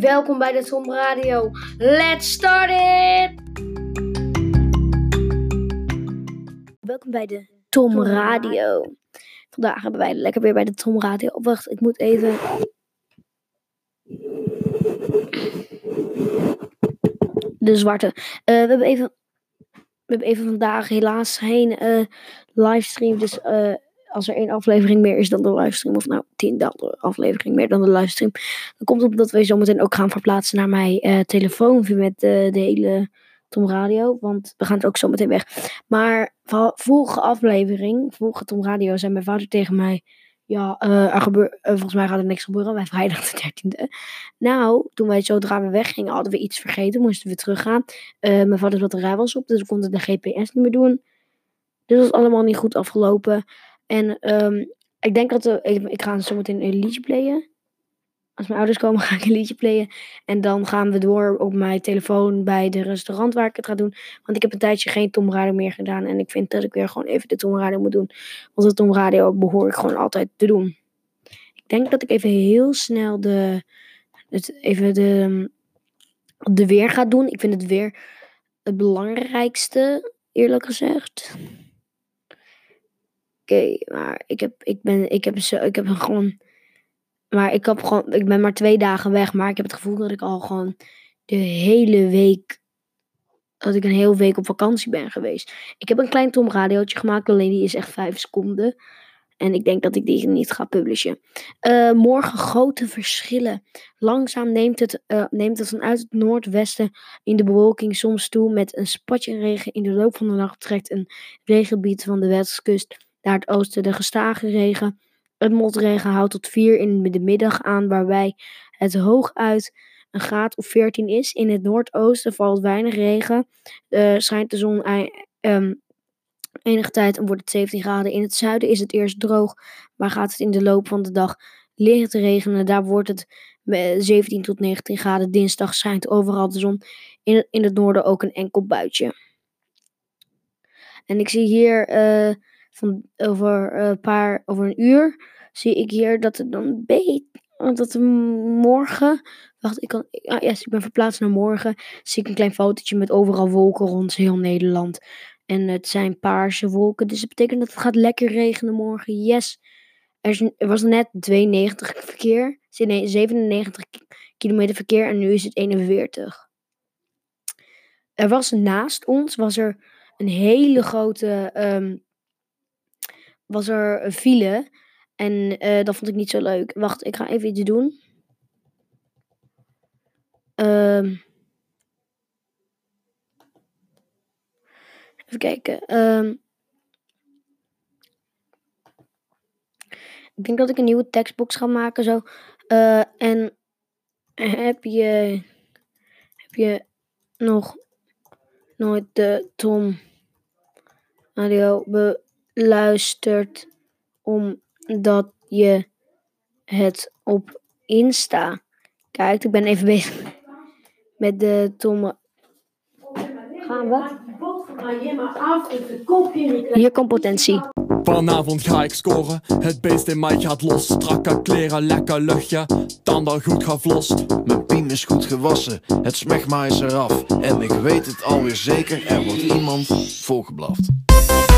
Welkom bij de Tom Radio. Let's start it! Welkom bij de Tom Radio. Vandaag hebben wij lekker weer bij de Tom Radio. Oh, wacht, ik moet even. De zwarte. Eh, we hebben even. We hebben even vandaag helaas geen eh, livestream. Dus eh, als er één aflevering meer is dan de livestream, of nou tien aflevering meer dan de livestream, dan komt het omdat we zometeen ook gaan verplaatsen naar mijn uh, telefoon met uh, de hele Tom Radio, want we gaan het ook zometeen weg. Maar vorige aflevering, vorige Tom Radio, zei mijn vader tegen mij, ja, uh, er volgens mij gaat er niks gebeuren bij vrijdag de 13e. Nou, toen wij zodra we weggingen, hadden we iets vergeten, moesten we teruggaan. mijn vader batterij was op, dus we konden de GPS niet meer doen. Dus dat is allemaal niet goed afgelopen. En um, ik denk dat we, ik, ik ga zo meteen een liedje playen. Als mijn ouders komen, ga ik een liedje playen. En dan gaan we door op mijn telefoon bij de restaurant waar ik het ga doen. Want ik heb een tijdje geen Tom Radio meer gedaan. En ik vind dat ik weer gewoon even de Tom Radio moet doen. Want de Tom Radio behoor ik gewoon altijd te doen. Ik denk dat ik even heel snel de, het, even de, de weer ga doen. Ik vind het weer het belangrijkste, eerlijk gezegd. Oké, maar ik heb, ik ben, ik heb, zo, ik heb gewoon, maar ik heb gewoon, ik ben maar twee dagen weg, maar ik heb het gevoel dat ik al gewoon de hele week, dat ik een hele week op vakantie ben geweest. Ik heb een klein Tom radiootje gemaakt, alleen die is echt vijf seconden. En ik denk dat ik die niet ga publishen. Uh, morgen grote verschillen. Langzaam neemt het, uh, neemt het vanuit het noordwesten in de bewolking soms toe. Met een spatje regen. In de loop van de nacht trekt een regengebied van de westkust naar het oosten de gestage regen. Het motregen houdt tot 4 in de middag aan, waarbij het hooguit een graad of 14 is. In het noordoosten valt weinig regen. Uh, schijnt de zon um, enige tijd en wordt het 17 graden. In het zuiden is het eerst droog, maar gaat het in de loop van de dag licht regenen. Daar wordt het 17 tot 19 graden. Dinsdag schijnt overal de zon. In het, in het noorden ook een enkel buitje. En ik zie hier uh, van over een eh, paar, over een uur, zie ik hier dat het dan beet, dat morgen, wacht, ik kan, ah, yes, ik ben verplaatst naar morgen, zie ik een klein fotootje met overal wolken rond heel Nederland. En het zijn paarse wolken, dus dat betekent dat het gaat lekker regenen morgen. Yes. Er, is, er was net 92 verkeer, nee, 97 kilometer verkeer en nu is het 41. Er was naast ons, was er een hele grote um, was er een file. En uh, dat vond ik niet zo leuk. Wacht, ik ga even iets doen. Um, even kijken. Um, ik denk dat ik een nieuwe tekstbox ga maken zo. Uh, en heb je, heb je nog nooit de Tom audio be luistert omdat je het op Insta kijkt. Ik ben even bezig met de tomme. Gaan we? Hier komt potentie. Vanavond ga ik scoren, het beest in mij gaat los. Strakke kleren, lekker luchtje, tanden goed gevlost. Mijn piem is goed gewassen, het smegma is eraf. En ik weet het alweer zeker, er wordt iemand volgeblaft.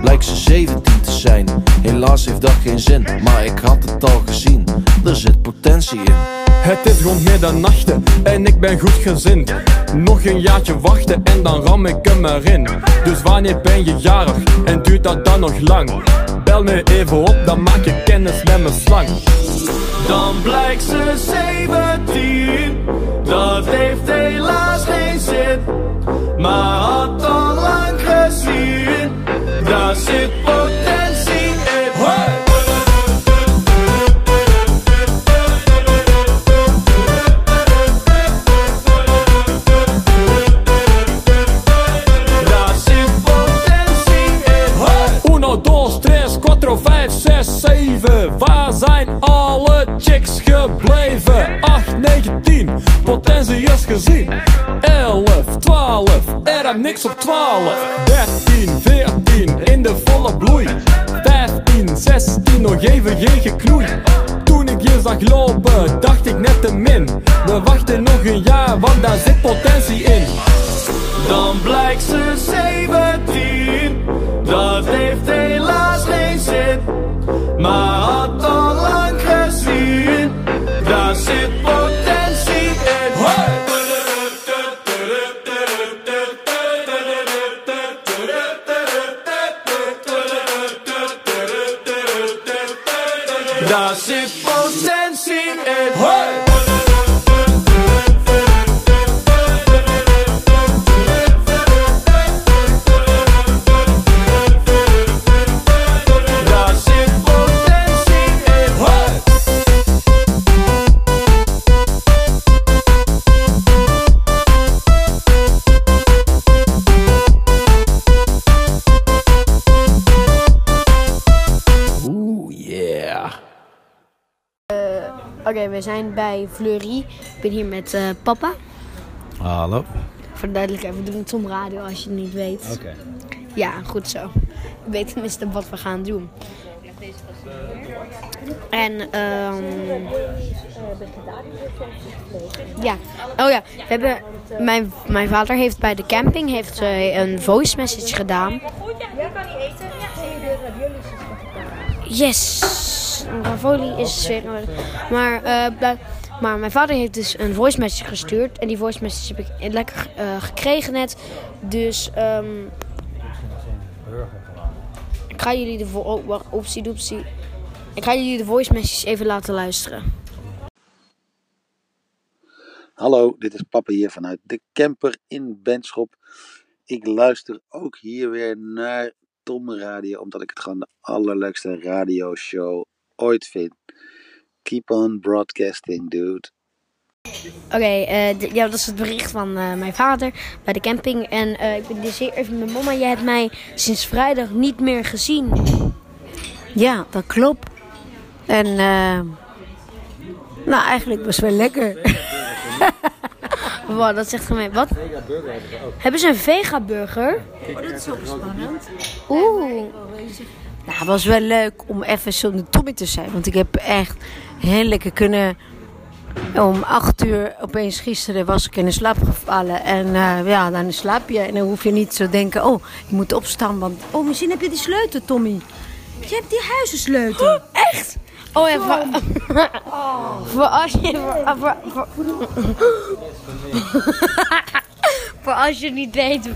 Blijkt ze 17 te zijn, helaas heeft dat geen zin. Maar ik had het al gezien, er zit potentie in. Het is rond middernachten en ik ben goed gezind. Nog een jaartje wachten en dan ram ik hem erin. Dus wanneer ben je jarig en duurt dat dan nog lang? Bel me even op, dan maak je kennis met mijn slang. Dan blijkt ze 17, dat heeft helaas geen zin. Maar had in. Hey! Uno, dos, tres, cuatro, vijf, zes, zeven. Waar zijn alle chicks gebleven 8, 9, 10, potentie is gezien 11, 12, er heb niks op 12 13, 14, in de volle bloei. 15, 16, nog even geen geknoei. Toen ik je zag lopen, dacht ik net te min. We wachten nog een jaar, want daar zit potentie in. Dan blijkt ze 17, dat heeft helaas geen zin. Maar had al Oké, we zijn bij Fleury. Ik ben hier met eh, papa. Hallo. Voor de duidelijkheid, we doen het om radio als je het niet weet. Oké. Ja, goed zo. Ik weet tenminste wat we gaan doen. En, ehm ja. Oh ja, we hebben, mijn, mijn vader heeft bij de camping heeft, eh, een voice message gedaan. Yes! Ravioli is weer... Maar, eh, maar mijn vader heeft dus een voice message gestuurd. En die voice message heb ik lekker eh, gekregen net. Dus ehm ik ga jullie de... Oh, wacht, doepsie. Ik ga jullie de voice message even laten luisteren. Hallo, dit is Papa hier vanuit de camper in Benschop. Ik luister ook hier weer naar Tom Radio, omdat ik het gewoon de allerleukste radioshow ooit vind. Keep on broadcasting, dude. Oké, eh, ja, dat is het bericht van eh, mijn vader bij de camping. En eh, ik ben dus hier even met mama. Jij hebt mij sinds vrijdag niet meer gezien. Ja, dat klopt. En eh, nou, eigenlijk was het wel lekker. Wow, dat zegt gemeen. Wat? Hebben ze een vegaburger? Oh, dat is ook spannend. Oeh. Nou, het was wel leuk om even zonder Tommy te zijn. Want ik heb echt heel lekker kunnen... Om acht uur opeens gisteren was ik in de slaap gevallen. En eh, ja, dan slaap je. En dan hoef je niet zo te denken... Oh, je moet opstaan. Want oh, misschien heb je die sleutel, Tommy. Je hebt die huizensleutel. Echt? Oh ja, voor, voor als je... Voor, voor, voor, voor als je niet weet...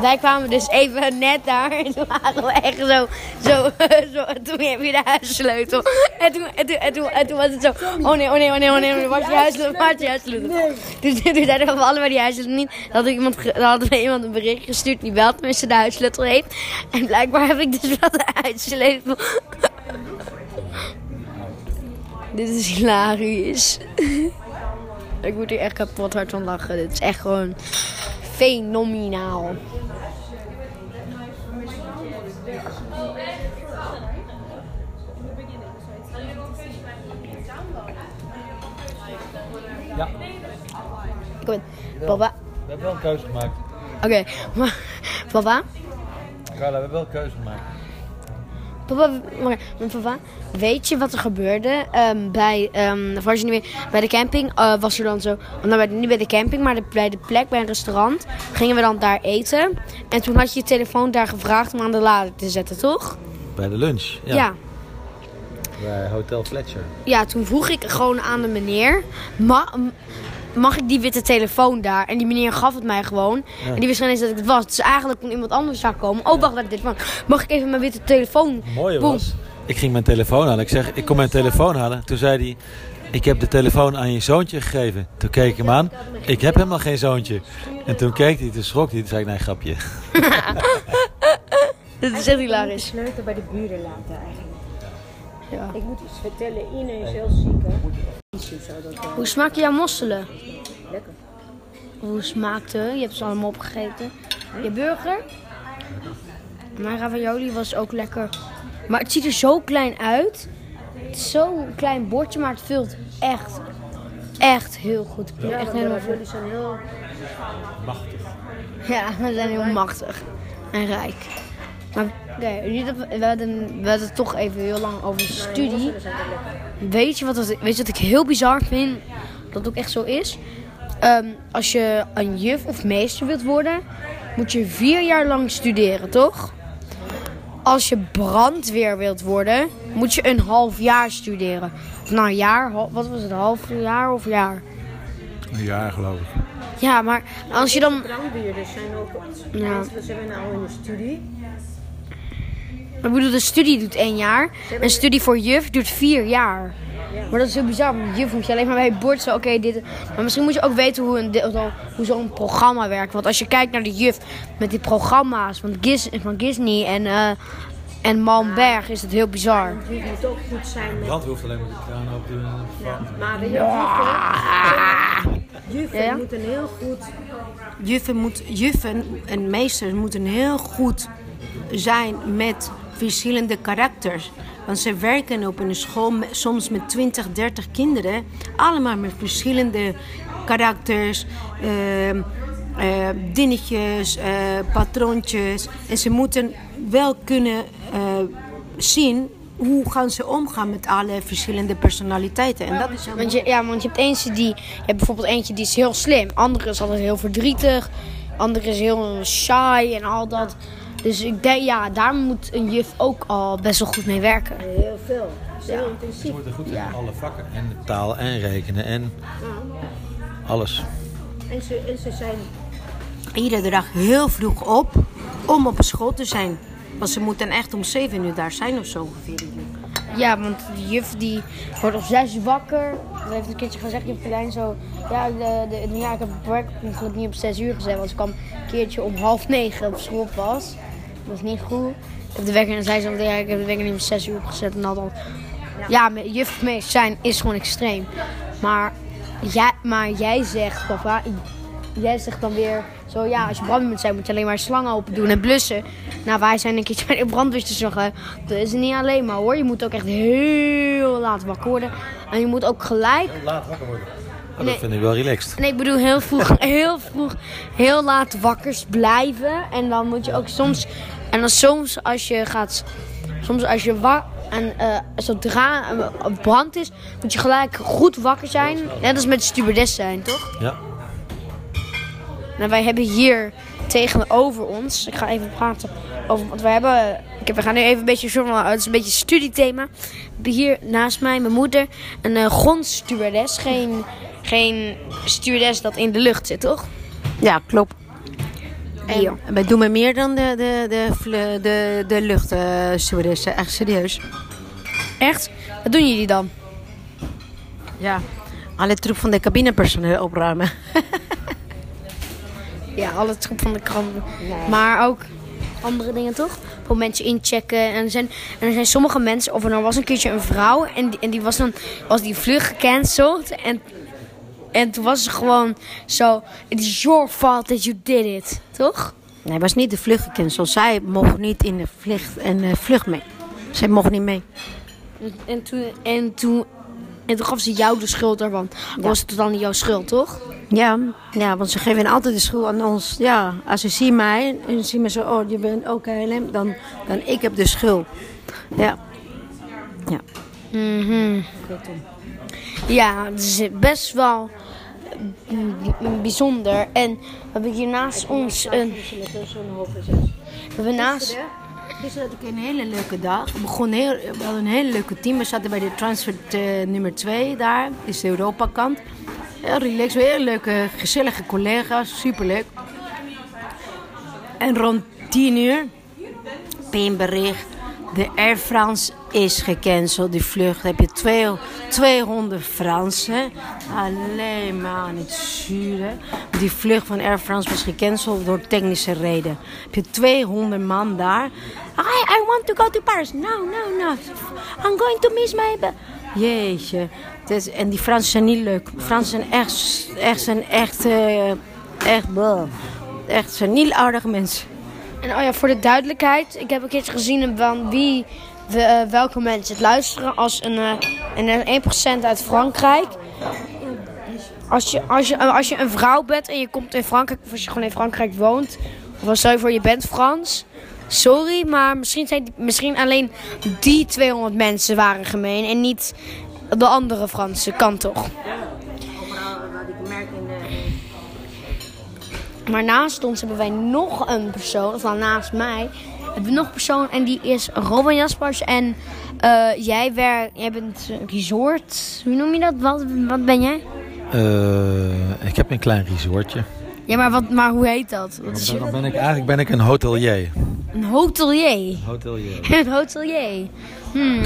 Wij kwamen dus even net daar. En toen waren we echt zo... zo, zo toen heb je de huissleutel. En toen, en, toen, en, toen, en toen was het zo... Oh nee, oh nee, oh nee, oh nee. oh is je huissleutel? Je huissleutel? Dus toen zeiden we allebei die huissleutel niet. Dan had iemand, hadden we iemand een bericht gestuurd die wel tenminste de huissleutel heeft. En blijkbaar heb ik dus wel de huissleutel. Dit is hilarisch. Ik moet hier echt kapot hard van lachen. Dit is echt gewoon fenomenaal. Ja. Ik ben... Papa. We hebben wel een keuze gemaakt. Oké, maar... Papa? Carla, we hebben wel een keuze gemaakt. Papa, maar, maar papa, weet je wat er gebeurde ehm, bij, als je niet weet, bij de camping? eh, was er dan zo, nou, bij, niet bij de camping, maar de, bij de plek bij een restaurant gingen we dan daar eten. En toen had je je telefoon daar gevraagd om aan de lader te zetten, toch? Bij de lunch. Ja. ja. Bij Hotel Fletcher. Ja, toen vroeg ik gewoon aan de meneer: ma mag ik die witte telefoon daar? En die meneer gaf het mij gewoon. En die wist geen eens dat ik het was. Dus eigenlijk kon iemand anders daar komen. Oh, wacht, wacht, dit van. Mag ik even mijn witte telefoon? Boem. was, ik ging mijn telefoon halen. Ik zeg, ik kom mijn telefoon halen. Toen zei hij, ik heb de telefoon aan je zoontje gegeven. Toen keek ik hem aan. Ik heb helemaal geen zoontje. En toen keek hij, toen schrok hij. Toen zei ik, nee, grapje. Dit is echt hilarisch. sleutel bij de buren laten eigenlijk. Ja. Ik moet iets vertellen. Ine is heel ziek, hè? Hoe smaken jouw mosselen? Lekker. Hoe smaakte? Je hebt ze allemaal opgegeten. Je burger? Mijn ravioli was ook lekker. Maar het ziet er zo klein uit. het is zo'n klein bordje, maar het vult echt, echt heel goed. Ik ben echt helemaal vol. Jullie zijn heel... Machtig. Ja, we zijn heel machtig en rijk. Maar oké, we hadden, we hadden het toch even heel lang over de studie. Weet je wat, dat, weet je wat ik heel bizar vind? Dat het ook echt zo is. Ehm, als je een juf of meester wilt worden, moet je vier jaar lang studeren, toch? Als je brandweer wilt worden, moet je een half jaar studeren. Of nou, een jaar, wat was het, half jaar of jaar? Een jaar geloof ik. Ja, maar als je dan... Brandweerders zijn ook... Ja. We zijn nou in de studie. Ik bedoel, de studie doet één jaar. En studie voor juf duurt vier jaar. Maar dat is heel bizar. Want juf moet je alleen maar bij het bord zo, oké, dit. Maar misschien moet je ook weten hoe, een, hoe zo'n programma werkt. Want als je kijkt naar de juf met die programma's van, Gis, van Disney en, eh en Malmberg, is het heel bizar. Die moet ook goed zijn met... Brand hoeft alleen maar de kraan te doen. en van- Maar weet je wat juffen, juffen Ja? moeten heel goed... Juffen, moet, juffen en meesters moeten heel goed zijn met verschillende karakters. Want ze werken op een school soms met 20, 30 kinderen. Allemaal met verschillende karakters, ehm, eh, dingetjes, eh, patroontjes. En ze moeten wel kunnen eh, zien hoe gaan ze omgaan met alle verschillende personaliteiten. En dat is Want je, ja, want je hebt eentje die, je hebt bijvoorbeeld eentje die is heel slim. Andere is altijd heel verdrietig. Andere is heel shy en al dat. Dus ik denk, ja, daar moet een juf ook al best wel goed mee werken. heel veel. Heel intensief. Ze moeten goed in alle vakken. En taal en rekenen en alles. En ze, en ze zijn iedere dag heel vroeg op om op school te zijn. Want ze moeten echt om 7 uur daar zijn of zo ongeveer. Ja, want de juf die wordt om zes uur wakker. Dat heeft een keertje gezegd, juf Carlijn zo. Ja, de, de, ja ik heb het werkongeluk niet op zes uur gezet. Want ze kwam een keertje om half negen op school pas. Dat was niet goed. Ik heb de wekker en zei ze, ja, ik heb de wekker niet om zes uur gezet. En dat al. Ja, juf mee zijn is gewoon extreem. Maar jij, maar jij zegt, papa, jij zegt dan weer zo, ja, als je brandweer moet zijn, moet je alleen maar slangen open doen en blussen. Nou, wij zijn een keertje bij de brandweerstation gegaan. Dat is niet alleen maar hoor. Je moet ook echt heel laat wakker worden. En je moet ook gelijk Laat wakker worden. Oh, Nee. Dat vind ik wel relaxed. Nee, ik bedoel heel vroeg, heel vroeg, heel laat wakker blijven. En dan moet je ook soms, en dan soms als je gaat, soms als je wa en eh, zodra een brand is, moet je gelijk goed wakker zijn. Net als met de stewardess zijn, toch? Ja. Nou, wij hebben hier tegenover ons, ik ga even praten over, want wij hebben, ik heb, we gaan nu even een beetje, van- het is een beetje studiethema. We hebben hier naast mij, mijn moeder, een uh, grondstewardess. Geen, geen stewardess dat in de lucht zit, toch? Ja, klopt. En wij doen maar meer dan de, de, de, de, de luchtstewardessen. Echt serieus. Echt? Wat doen jullie dan? Ja. Alle troep van de cabinepersoneel opruimen. Ja, alle troep van de krant. Maar ook andere dingen toch? Voor mensen inchecken. En er zijn, en er zijn sommige mensen, of er nou was een keertje een vrouw en die, en die was dan was die vlucht gecanceld. En, en toen was ze gewoon zo, it is your fault that you did it. Toch? Nee, het was niet de vlucht gecanceld. Zij mocht niet in de vlucht, en, eh, vlucht mee. Zij mocht niet mee. En toen, en toen, en toen gaf ze jou de schuld daarvan. Was het dan niet jouw schuld, toch? Ja, ja, want ze geven altijd de schuld aan ons. Ja, als ze zien mij en ze zien me zo, oh, je bent ook KLM, dan, dan ik heb de schuld. Ja. Ja. Mhm. Ja, het is best wel bijzonder. En we hebben hier naast ons een. We hebben naast. Gisteren had ik een hele leuke dag. We begonnen heel, we hadden een hele leuke team. We zaten bij de transfer eh, nummer 2 daar. is de Europa-kant. Heel relaxed, heel leuke, gezellige collega's. Superleuk. En rond 10 uur, een bericht. De Air France is gecanceld, die vlucht. Heb je twee, 200 Fransen. Alleen maar aan het zuren. Die vlucht van Air France was gecanceld door technische reden. Heb je 200 man daar. I, I want to go to Paris. No, no, no. I'm going to miss my... Jeetje. Is- en die Fransen zijn niet leuk. Fransen zijn echt, echt, zijn echt, eh, echt, bleh. echt zijn niet aardige mensen. En oh ja, voor de duidelijkheid. Ik heb een keertje gezien van wie eh, welke mensen het luisteren. Als een, eh, en er 1% uit Frankrijk. Als je, als, je, eh, als je een vrouw bent en je komt in Frankrijk, of als je gewoon in Frankrijk woont, of als je voor je bent Frans. Sorry, maar misschien, zijn, misschien alleen die 200 mensen waren gemeen en niet de andere Fransen. Kan toch? Maar naast ons hebben wij nog een persoon, of naast mij, hebben we nog een persoon en die is Robin Jaspers. En eh, jij, werkt, jij bent eh, resort, hoe noem je dat? Wat, wat ben jij? Eh, ik heb een klein resortje. Ja, maar, wat, maar hoe heet dat? Wat is je- Dan ben ik, eigenlijk ben ik een hotelier. een hotelier. Hotelier. Een hotelier. Hmm.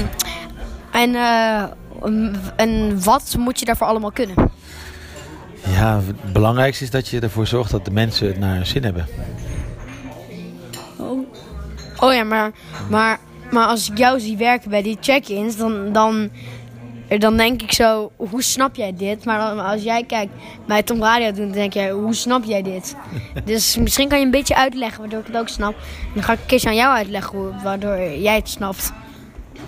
En, eh, en wat moet je daarvoor allemaal kunnen? Ja, het belangrijkste is dat je ervoor zorgt dat de mensen het naar hun zin hebben. Oh ja, maar, maar, maar als ik jou zie werken bij die check-ins, dan, dan, dan denk ik zo, hoe snap jij dit? Maar dan, als jij kijkt bij Tom Radio doen, dan denk jij, hoe snap jij dit? dus misschien kan je een beetje uitleggen waardoor ik het ook snap. Dan ga ik een keer aan jou uitleggen hoe, waardoor jij het snapt.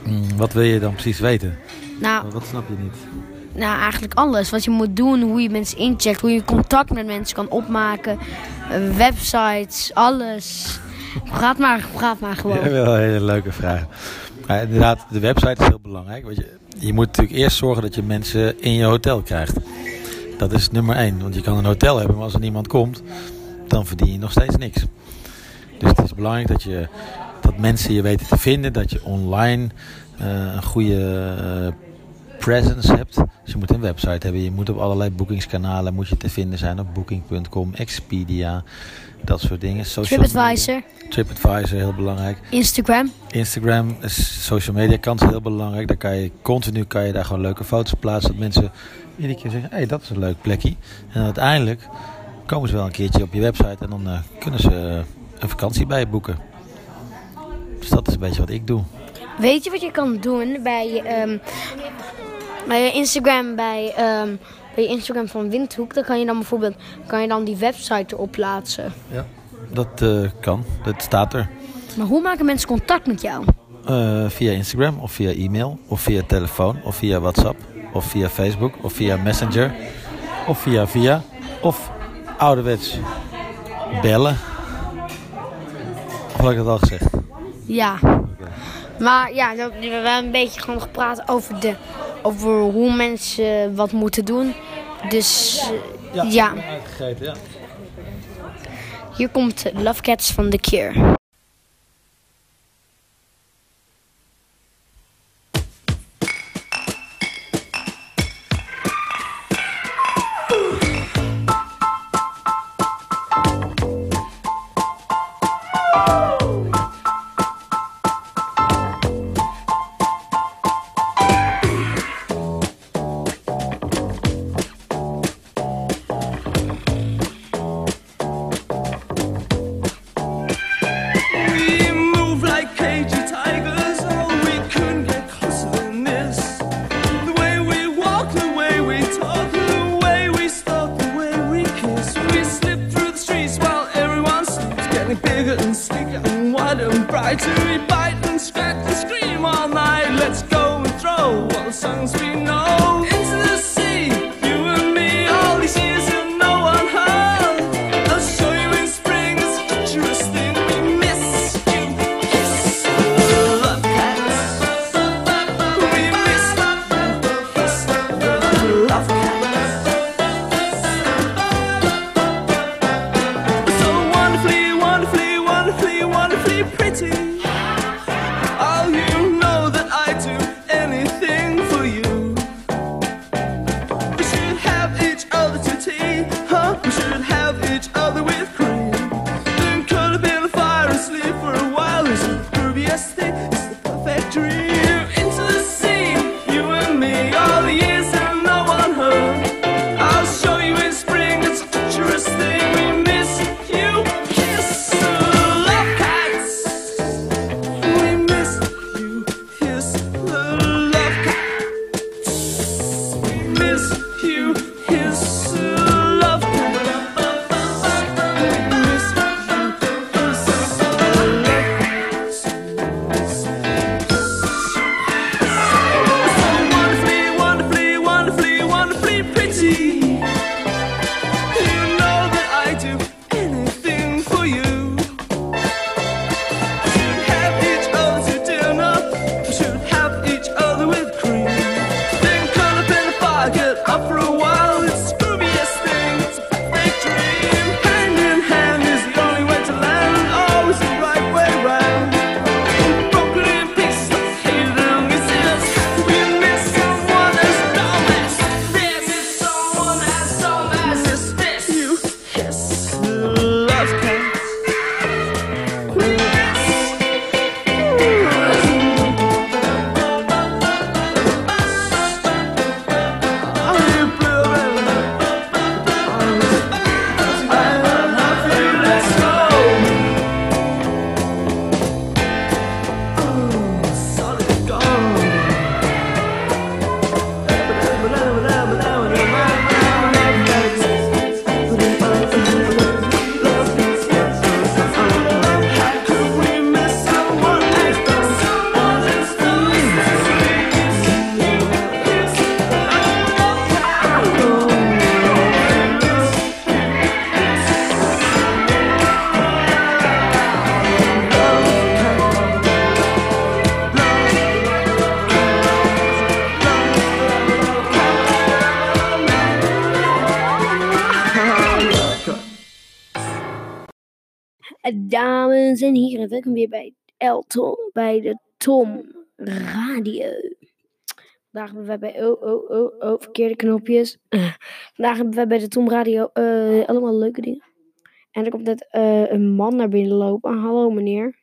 Mm, wat wil je dan precies weten? Nou, Wat snap je niet? nou, eigenlijk alles. Wat je moet doen, hoe je mensen incheckt, hoe je contact met mensen kan opmaken. eh, websites, alles. Praat maar, praat maar gewoon. Ja, hele leuke vraag. Inderdaad, de website is heel belangrijk. Want je, je moet natuurlijk eerst zorgen dat je mensen in je hotel krijgt. Dat is nummer één. Want je kan een hotel hebben, maar als er niemand komt, dan verdien je nog steeds niks. Dus het is belangrijk dat, je, dat mensen je weten te vinden. Dat je online eh, een goede eh, presence hebt. Dus je moet een website hebben. Je moet op allerlei boekingskanalen moet je te vinden zijn. Op booking.com, Expedia, dat soort dingen. TripAdvisor, TripAdvisor, heel belangrijk. Instagram. Instagram, is social media kant is heel belangrijk. Daar kan je continu kan je daar gewoon leuke foto's plaatsen. Dat mensen iedere keer zeggen, hé, hey, dat is een leuk plekje. En uiteindelijk komen ze wel een keertje op je website en dan eh, kunnen ze eh, een vakantie bij je boeken. Dus dat is een beetje wat ik doe. Weet je wat je kan doen bij, ehm, bij Instagram, bij, ehm, bij Instagram van Windhoek? Dan kan je dan bijvoorbeeld kan je dan die website erop plaatsen. Ja. Dat eh, kan, dat staat er. Maar hoe maken mensen contact met jou? Eh, via Instagram of via e-mail of via telefoon of via WhatsApp of via Facebook of via Messenger of via via of ouderwets bellen. Of had ik dat al gezegd? Ja. Maar ja, we hebben een beetje gewoon gepraat over, de, over hoe mensen wat moeten doen. Dus ja, Uitgegeten, ja. hier komt Love Cats van The Cure. Bigger and sleeker and wider and brighter. Welkom weer bij El Tom, bij de Tom Radio. Vandaag hebben wij bij, oh, oh, oh, oh, verkeerde knopjes. Vandaag hebben wij bij de Tom Radio eh, allemaal leuke dingen. En er komt net eh, een man naar binnen lopen. Hallo meneer.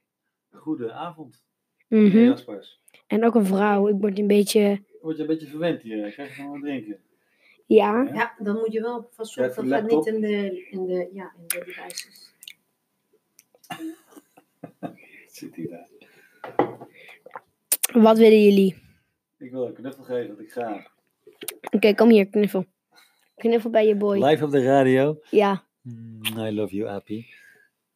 Goedenavond, Mhm. Jaspers. En ook een vrouw. Ik word een beetje, Word je een beetje verwend hier? Krijg je nog wat drinken? ja. Ja, dan moet je wel vast Ja, zorgen dat gaat niet in de, in de, ja, in de devices. Zit hij daar? Wat willen jullie? Ik wil een knuffel geven, want ik ga. Oké, kom hier, knuffel. Knuffel bij je boy. Live op de radio. Ja, Mm, I love you, Appie.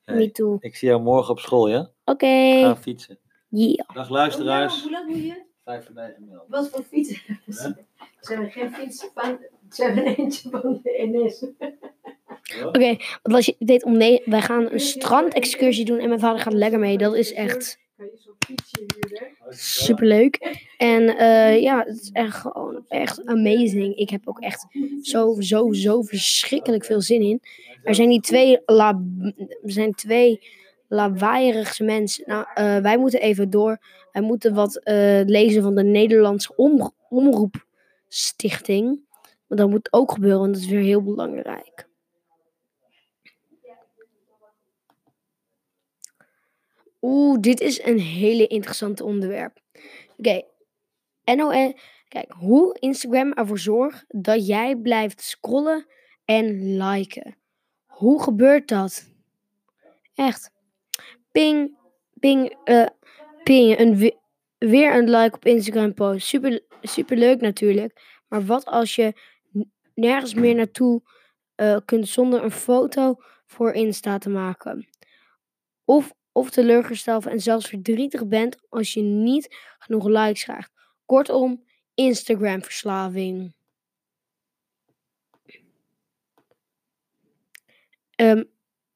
Hey, me too. Ik zie jou morgen op school, ja? Oké. Ga fietsen. Yeah. Dag luisteraars. Hoe lang moet je? Vijf voor negen melden. Wat voor fiets hebben ze? Ze hebben geen fiets van, ze hebben eentje van de NS. Oké, want je deed om nee, wij gaan een strandexcursie doen en mijn vader gaat lekker mee. Dat is echt superleuk. En eh, ja, het is echt gewoon echt amazing. Ik heb ook echt zo, zo, zo verschrikkelijk veel zin in. Er zijn die twee, la, er zijn twee lawaaierigste mensen. Nou, eh, wij moeten even door. Wij moeten wat eh, lezen van de Nederlandse om, Omroepstichting. Maar dat moet ook gebeuren, want dat is weer heel belangrijk. Oeh, dit is een hele interessante onderwerp. Oké, NOS. Kijk, hoe Instagram ervoor zorgt dat jij blijft scrollen en liken. Hoe gebeurt dat? Echt. Ping, ping, eh, ping. Een, we- weer een like op Instagram post. Super, super leuk natuurlijk. Maar wat als je nergens meer naartoe eh, kunt zonder een foto voor Insta te maken? Of, of teleurgesteld en zelfs verdrietig bent als je niet genoeg likes krijgt. Kortom, Instagram-verslaving. Ehm,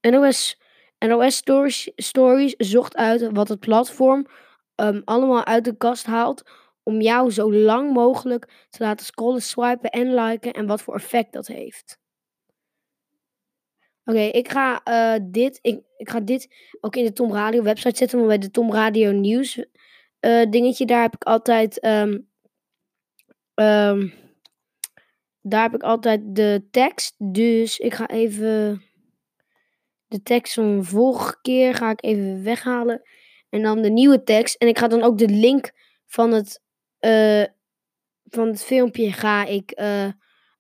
NOS, NOS Stories, Stories zocht uit wat het platform ehm, allemaal uit de kast haalt om jou zo lang mogelijk te laten scrollen, swipen en liken en wat voor effect dat heeft. Oké, ik ga eh, dit, ik, ga dit ook in de Tom Radio website zetten, maar bij de Tom Radio nieuws eh, dingetje, daar heb ik altijd, ehm, ehm, daar heb ik altijd de tekst. Dus ik ga even de tekst van vorige keer ga ik even weghalen en dan de nieuwe tekst. En ik ga dan ook de link van het, eh, van het filmpje ga ik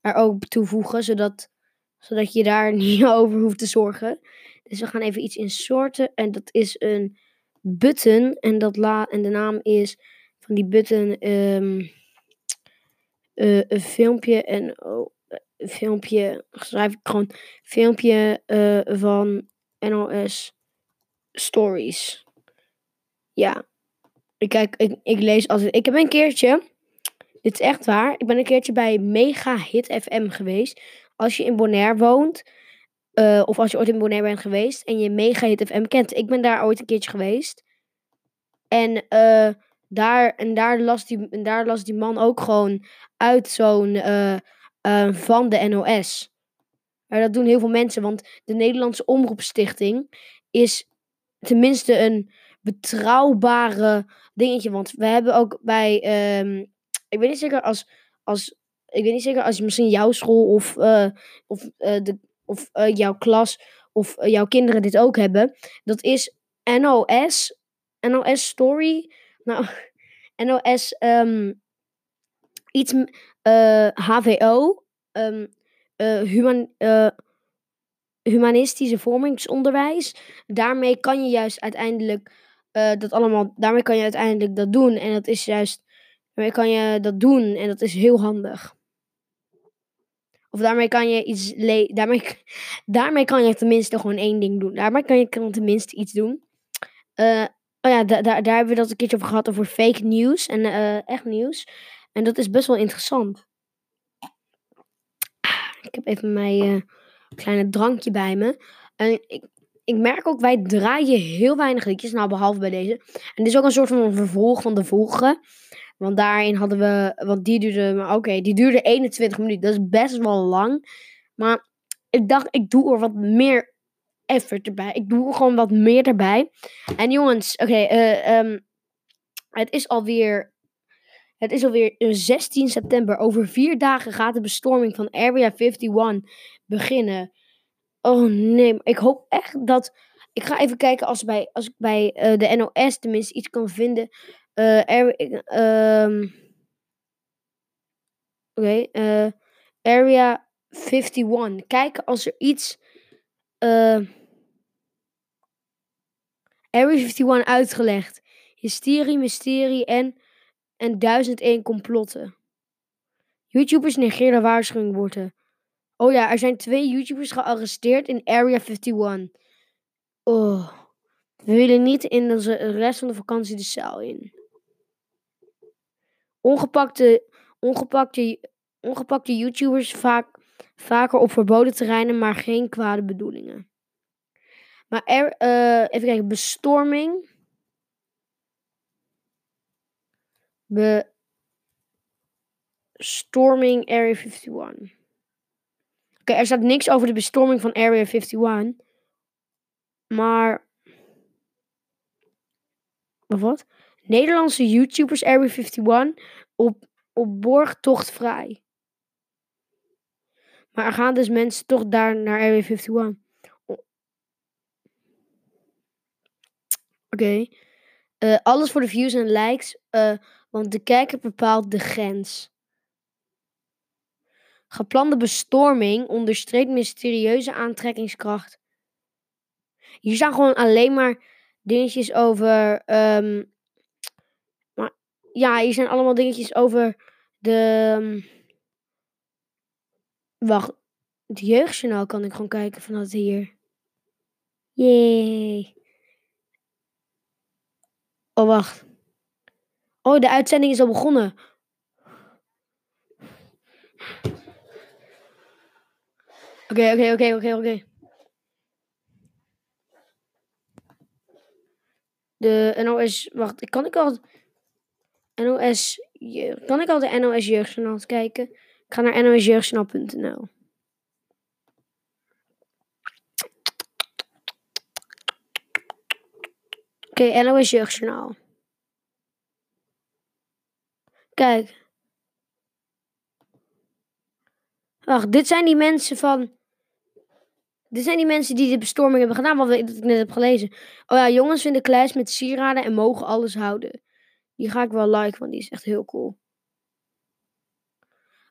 er ook toevoegen, zodat, zodat je daar niet over hoeft te zorgen. Dus we gaan even iets insorten en dat is een button en, dat la en de naam is van die button ehm, eh, een filmpje en oh, een filmpje schrijf ik gewoon filmpje eh, van NOS Stories. Ja, ik kijk, ik, ik lees altijd. Ik heb een keertje, dit is echt waar, ik ben een keertje bij Mega Hit FM geweest. Als je in Bonaire woont, eh, of als je ooit in Bonaire bent geweest en je Mega Hit FM kent. Ik ben daar ooit een keertje geweest. En, eh, daar, en daar, las die, en daar las die man ook gewoon uit zo'n eh, van de NOS. Maar dat doen heel veel mensen, want de Nederlandse Omroepstichting is tenminste een betrouwbare dingetje. Want we hebben ook bij, ehm, ik weet niet zeker als, als ik weet niet zeker als misschien jouw school of, eh, of, eh, de, of eh, jouw klas of jouw kinderen dit ook hebben. Dat is NOS, NOS Story, nou, NOS ehm, iets, HVO, ehm, eh, human, humanistische vormingsonderwijs. Daarmee kan je juist uiteindelijk dat allemaal, daarmee kan je uiteindelijk dat doen. En dat is juist, daarmee kan je dat doen en dat is heel handig. Of daarmee kan je iets, le- daarmee, daarmee kan je tenminste gewoon één ding doen. Daarmee kan je tenminste iets doen. Eh, oh ja, da- da- daar hebben we dat een keertje over gehad, over fake news en eh, echt nieuws. En dat is best wel interessant. Ik heb even mijn eh, kleine drankje bij me. En ik, ik merk ook, wij draaien heel weinig liedjes. Nou, behalve bij deze. En dit is ook een soort van een vervolg van de vorige. Want daarin hadden we, want die duurde, oké, die duurde 21 minuten. Dat is best wel lang. Maar ik dacht, ik doe er wat meer effort erbij. Ik doe gewoon wat meer erbij. En jongens, oké, eh, ehm, het is alweer. Het is alweer eh, 16 september. Over vier dagen gaat de bestorming van Area 51 beginnen. Oh nee, ik hoop echt dat. Ik ga even kijken als, bij, als ik bij eh, de NOS tenminste iets kan vinden. Ik- ehm, Oké, eh, Area 51. Kijken als er iets. eh Area 51 uitgelegd. Hysterie, mysterie en, en 1001 complotten. YouTubers negeren waarschuwingwoorden. Oh ja, er zijn twee YouTubers gearresteerd in Area 51. Oh, we willen niet in de rest van de vakantie de cel in. Ongepakte, ongepakte, ongepakte YouTubers vaak, vaker op verboden terreinen, maar geen kwade bedoelingen. Maar er, eh, even kijken, bestorming. Bestorming Area 51. Oké, er staat niks over de bestorming van Area 51. Maar. Wat? Nederlandse YouTubers Area 51 op, op borgtocht vrij. Maar er gaan dus mensen toch daar naar Area 51. O- Oké. Eh, alles voor de views en likes. eh, want de kijker bepaalt de grens. Geplande bestorming onderstreept mysterieuze aantrekkingskracht. Hier staan gewoon alleen maar dingetjes over. ehm, ja, hier zijn allemaal dingetjes over de. ehm, wacht. Het jeugdjournaal kan ik gewoon kijken vanuit hier. Yay. Oh, wacht. Oh, de uitzending is al begonnen. Oké, oké, oké, oké, oké. De NOS, wacht, kan ik al NOS, kan ik al de NOS Jeugdjournaal kijken? Ik ga naar nosjeugdjournaal.nl. Oké, NOS Jeugdjournaal. Kijk. Wacht, dit zijn die mensen van. Dit zijn die mensen die de bestorming hebben gedaan, wat ik net heb gelezen. Oh ja, jongens vinden kluis met sieraden en mogen alles houden. Die ga ik wel liken, want die is echt heel cool.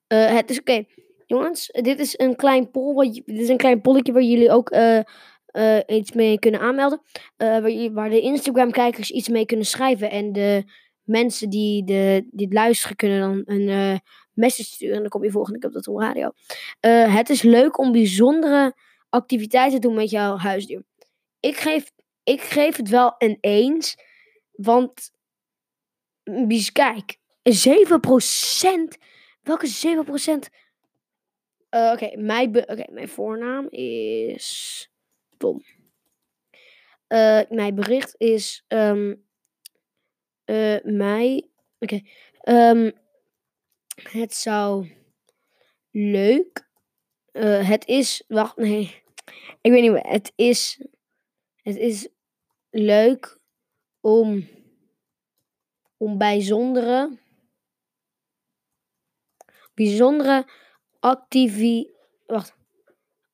Eh, het is oké. Jongens, dit is een klein poll. Dit is een klein polletje waar jullie ook eh, eh, iets mee kunnen aanmelden. Waar, waar de Instagram-kijkers iets mee kunnen schrijven. En de mensen die, het luisteren kunnen dan een message sturen. En dan kom je volgende keer op dat op radio. Het is leuk om bijzondere activiteiten te doen met jouw huisdier. Ik geef, ik geef het wel een eens. Want, kijk, 7%. Welke 7%? Eh, Oké, mijn, oké, mijn voornaam is Tom. Eh, mijn bericht is ehm eh, mij. Oké. ehm, het zou leuk. het is. Wacht, nee. Ik weet niet meer. Het is. Het is leuk om. Om bijzondere. Bijzondere activi. Wacht.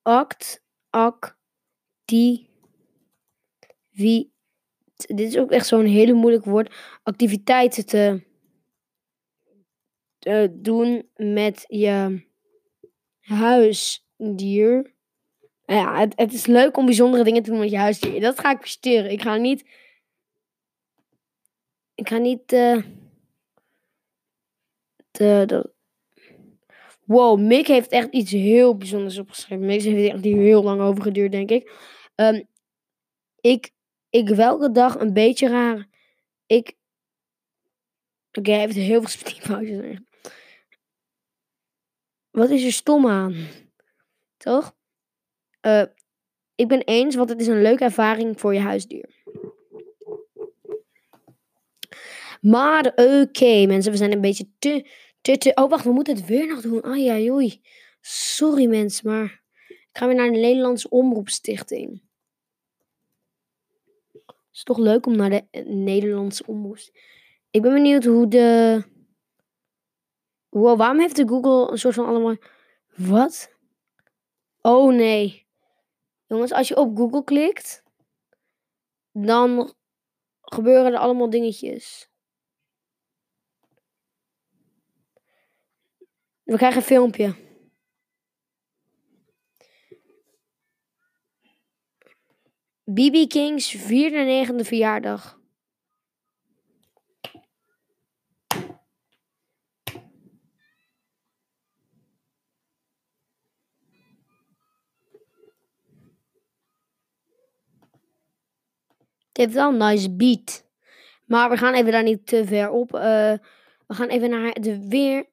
Act. Acti. Wie. Dit is ook echt zo'n hele moeilijk woord. Activiteiten te. doen met je huisdier. Nou Ja, het, het is leuk om bijzondere dingen te doen met je huisdier. Dat ga ik versteren. Ik ga niet. Ik ga niet. eh de, wow, Mick heeft echt iets heel bijzonders opgeschreven. Mick heeft echt heel lang over geduurd, denk ik. Ehm, ik. Ik welke dag een beetje raar. Ik. Oké, hij heeft heel veel spelfoutjes. Wat is er stom aan? Toch? Eh, ik ben eens, want het is een leuke ervaring voor je huisdier. Maar oké, mensen, we zijn een beetje te, te, te... Oh, wacht, we moeten het weer nog doen. Ai, ai, oei. Sorry, mensen, maar... Ik ga weer naar de Nederlandse Omroepstichting. is toch leuk om naar de eh, Nederlandse omroep. Ik ben benieuwd hoe de. Wow, waarom heeft de Google een soort van allemaal. Wat? Oh nee. Jongens, als je op Google klikt, dan gebeuren er allemaal dingetjes. We krijgen een filmpje. BB King's vierde en negende verjaardag. Het heeft wel een nice beat. Maar we gaan even daar niet te ver op. Eh, we gaan even naar het weer.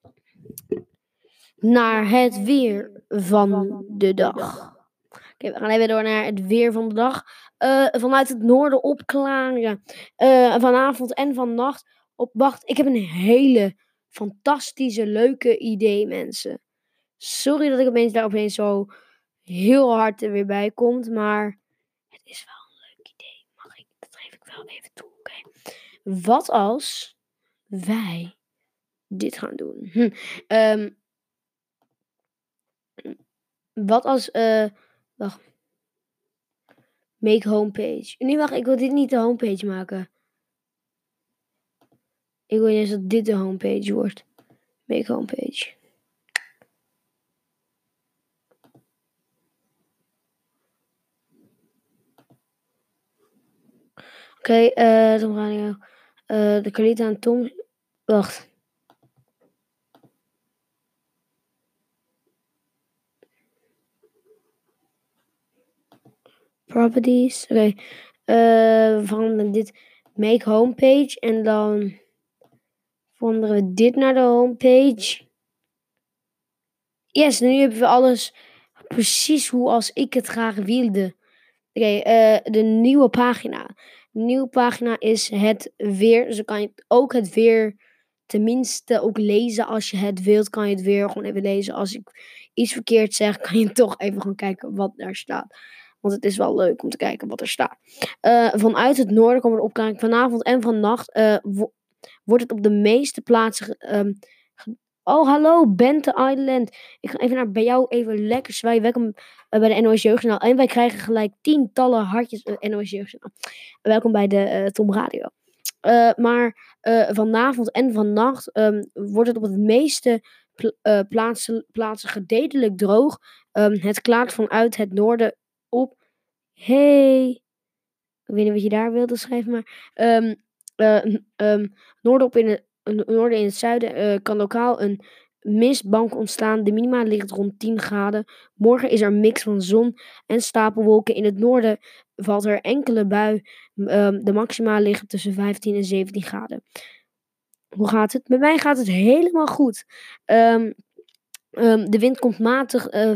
Naar het weer van de dag. Oké, we gaan even door naar het weer van de dag. Eh, vanuit het noorden opklaren. Eh, vanavond en vannacht op wacht. Ik heb een hele fantastische, leuke idee, mensen. Sorry dat ik opeens daar opeens zo heel hard er weer bij komt. Maar het is wel een leuk idee. Mag ik? Dat geef ik wel even toe. Oké. Wat als wij dit gaan doen? Hm. Ehm, wat als. eh wacht. Make homepage. Nee, wacht, ik wil dit niet de homepage maken. Ik wil juist dat dit de homepage wordt. Make homepage. Oké, eh Tom Radio. Eh de Kalita en Tom. Wacht. Properties. Oké. eh we dit. Make homepage. En dan veranderen we dit naar de homepage. Yes, nu hebben we alles precies hoe als ik het graag wilde. Oké, de nieuwe pagina. Nieuwe pagina is het weer. Dus dan kan je ook het weer tenminste ook lezen als je het wilt. Kan je het weer gewoon even lezen. Als ik iets verkeerd zeg, kan je toch even gaan kijken wat daar staat. Want het is wel leuk om te kijken wat er staat. Eh, vanuit het noorden komen er opklaringen. Vanavond en vannacht wo- wordt het op de meeste plaatsen. ehm, oh, hallo, Bente Island. Ik ga even naar bij jou even lekker zwaaien. Welkom eh, bij de NOS Jeugdjournaal. En wij krijgen gelijk tientallen hartjes eh, NOS Jeugdjournaal. Welkom bij de eh, Tom Radio. Maar vanavond en vannacht ehm, wordt het op het meeste pl- plaatsen, plaatsen gededelijk droog. Ehm, het klaart vanuit het noorden op. Hey. Ik weet niet wat je daar wilde schrijven, maar. ehm, eh, ehm, noorden op in het, n- noorden in het zuiden eh, kan lokaal een mistbank ontstaan. De minima ligt rond 10 graden. Morgen is er een mix van zon en stapelwolken. In het noorden valt er enkele bui. Ehm, de maxima liggen tussen 15 en 17 graden. Hoe gaat het? Bij mij gaat het helemaal goed. Ehm, ehm, de wind komt matig eh,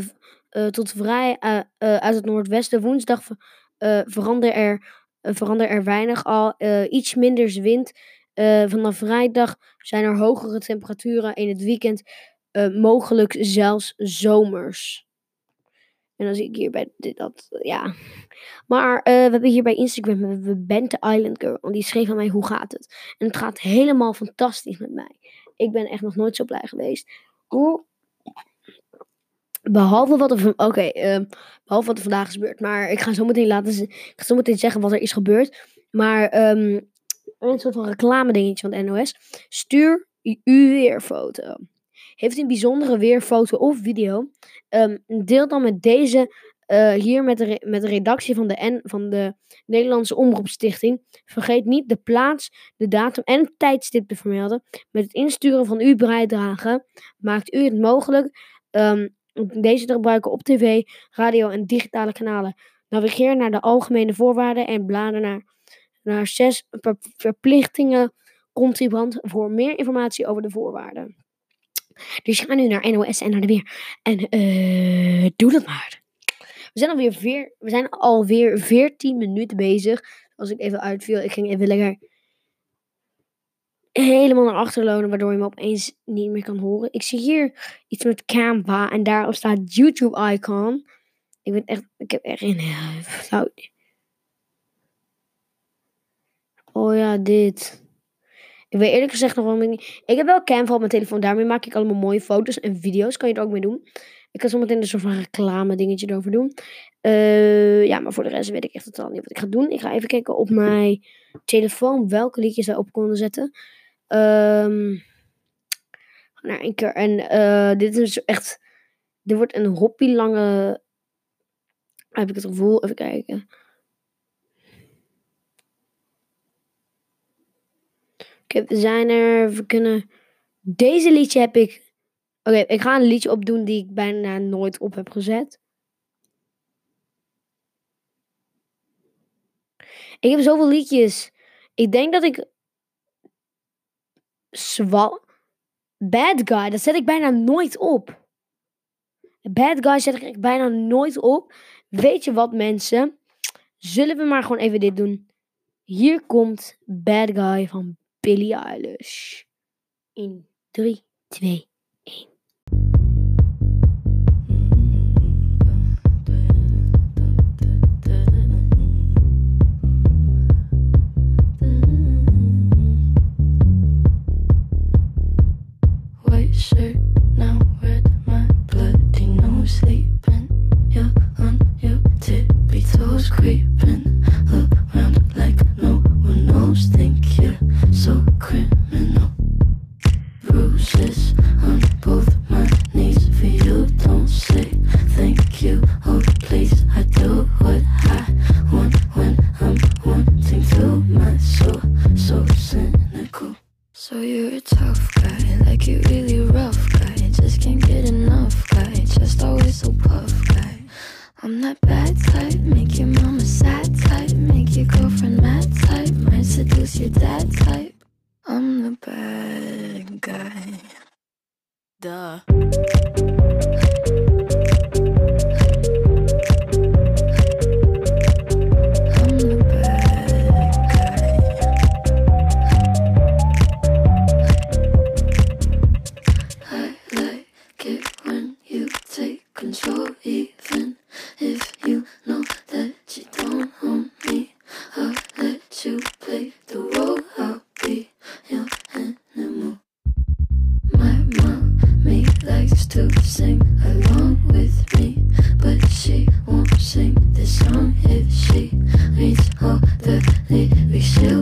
eh, tot vrij uit het noordwesten. Woensdag ver- eh, verander, er, verander er weinig al. Iets minder wind. Eh, vanaf vrijdag zijn er hogere temperaturen. In het weekend eh, mogelijk zelfs zomers. En dan zie ik hier bij dit, dat, ja. Maar eh, we hebben hier bij Instagram hebben we Bente Island Girl. En die schreef aan mij, hoe gaat het? En het gaat helemaal fantastisch met mij. Ik ben echt nog nooit zo blij geweest. Hoe... Behalve wat er, oké, ehm, behalve wat er vandaag is gebeurd. Maar ik ga zo meteen laten ik ga zo meteen zeggen wat er is gebeurd. Maar ehm, een soort van reclame dingetje van de NOS. Stuur uw weerfoto. Heeft u een bijzondere weerfoto of video? Ehm, deel dan met deze eh, hier met de, met de redactie van de, N, van de Nederlandse Omroepstichting. Vergeet niet de plaats, de datum en het tijdstip te vermelden. Met het insturen van uw bijdrage maakt u het mogelijk ehm, om deze te gebruiken op tv, radio en digitale kanalen. Navigeer naar de algemene voorwaarden en blader naar, naar zes ver- verplichtingen contribant voor meer informatie over de voorwaarden. Dus ga nu naar NOS en naar de weer. En eh, doe dat maar. We zijn alweer, veer, we zijn alweer 14 minuten bezig. Als ik even uitviel, ik ging even lekker helemaal naar achter lonen, waardoor je me opeens niet meer kan horen. Ik zie hier iets met Canva en daarop staat YouTube icon. Ik ben echt, ik heb echt geen eh, flauw. Oh ja, dit. Ik weet eerlijk gezegd nog ik niet... Ik heb wel Canva op mijn telefoon. Daarmee maak ik allemaal mooie foto's en video's. Kan je er ook mee doen. Ik kan zometeen een soort van reclame dingetje erover doen. Eh, ja, maar voor de rest weet ik echt totaal niet wat ik ga doen. Ik ga even kijken op mijn telefoon welke liedjes wij op konden zetten. Ehm naar één keer. En eh, dit is echt... Dit wordt een hoppie lange... Heb ik het gevoel. Even kijken. We zijn er. We kunnen. Deze liedje heb ik. Oké, ik ga een liedje opdoen die ik bijna nooit op heb gezet. Ik heb zoveel liedjes. Ik denk dat ik. Zwal. Bad Guy, dat zet ik bijna nooit op. Bad Guy zet ik bijna nooit op. Weet je wat, mensen? Zullen we maar gewoon even dit doen? Hier komt Bad Guy van Billie Eilish. In 3, 2, she won't sing this song if she reads all the lyrics. She'll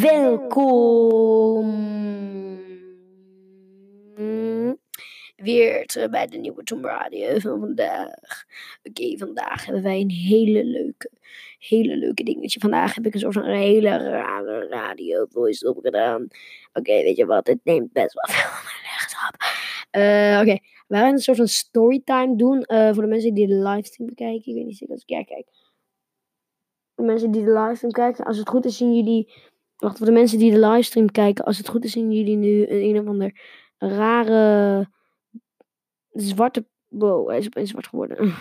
Welkom. Weer terug bij de nieuwe Tom Radio van vandaag. Oké, vandaag hebben wij een hele leuke, hele leuke dingetje. Vandaag heb ik een soort van hele rare radio voice opgedaan. Oké, weet je wat? Het neemt best wel veel van mijn leggenschap. Eh Oké, we gaan een soort van storytime doen eh, voor de mensen die de livestream bekijken. Ik weet niet zeker als ik kijk de mensen die de livestream kijken, als het goed is zien jullie. Wacht, voor de mensen die de livestream kijken, als het goed is zien jullie nu een, een of ander rare zwarte. Wow, hij is opeens zwart geworden.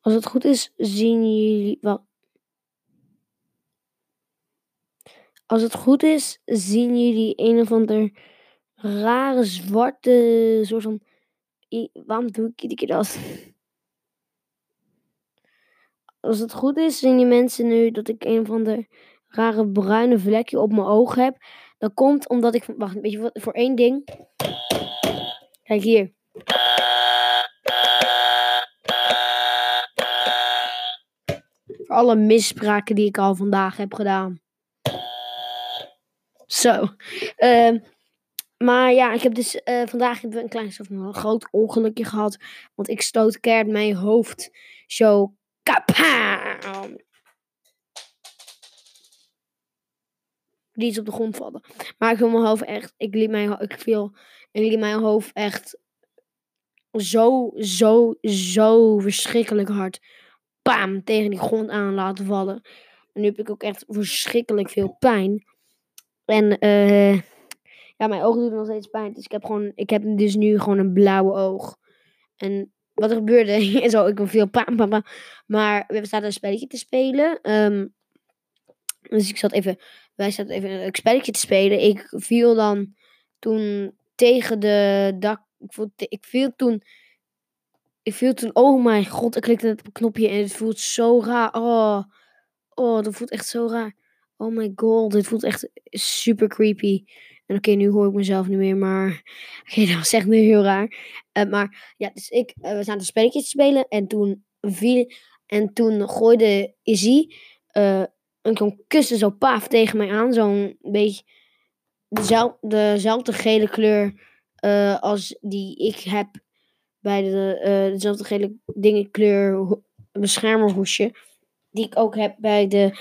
Als het goed is, zien jullie. Wel. Als het goed is, zien jullie een of ander rare zwarte soort van. Waarom doe ik iedere keer dat? Als het goed is, zien die mensen nu dat ik een of ander rare bruine vlekje op mijn oog heb. Dat komt omdat ik. Wacht, weet je wat? Voor één ding. Kijk hier. Voor alle misspraken die ik al vandaag heb gedaan. Zo. Ehm, maar ja, ik heb dus eh, vandaag een klein van een groot ongelukje gehad. Want ik stoot keihard mijn hoofd zo kapam. Die is op de grond vallen. Maar ik viel mijn hoofd echt. Ik liet mijn, ik viel, ik liet mijn hoofd echt zo, zo, zo verschrikkelijk hard. Bam, tegen die grond aan laten vallen. En nu heb ik ook echt verschrikkelijk veel pijn. En eh ja, mijn ogen doen nog steeds pijn. Dus ik heb gewoon, ik heb dus nu gewoon een blauwe oog. En wat er gebeurde, is zo, ik viel pam, pam, pam. Maar we zaten een spelletje te spelen. ehm, dus ik zat even, wij zaten even een spelletje te spelen. Ik viel dan toen tegen de dak. Ik viel toen. Ik viel toen, oh mijn god, ik klikte net op een knopje en het voelt zo raar. Oh, oh, dat voelt echt zo raar. Oh my god, dit voelt echt super creepy. En oké, nu hoor ik mezelf niet meer, maar... Oké, dat was echt nu heel raar. Eh, maar ja, dus ik, eh, we zaten een spelletje te spelen en toen viel... En toen gooide Izzy eh een kussen zo paf tegen mij aan. Zo'n beetje dezel- dezelfde gele kleur als die ik heb bij de, dezelfde gele dingen kleur ho- beschermerhoesje. Die ik ook heb bij de,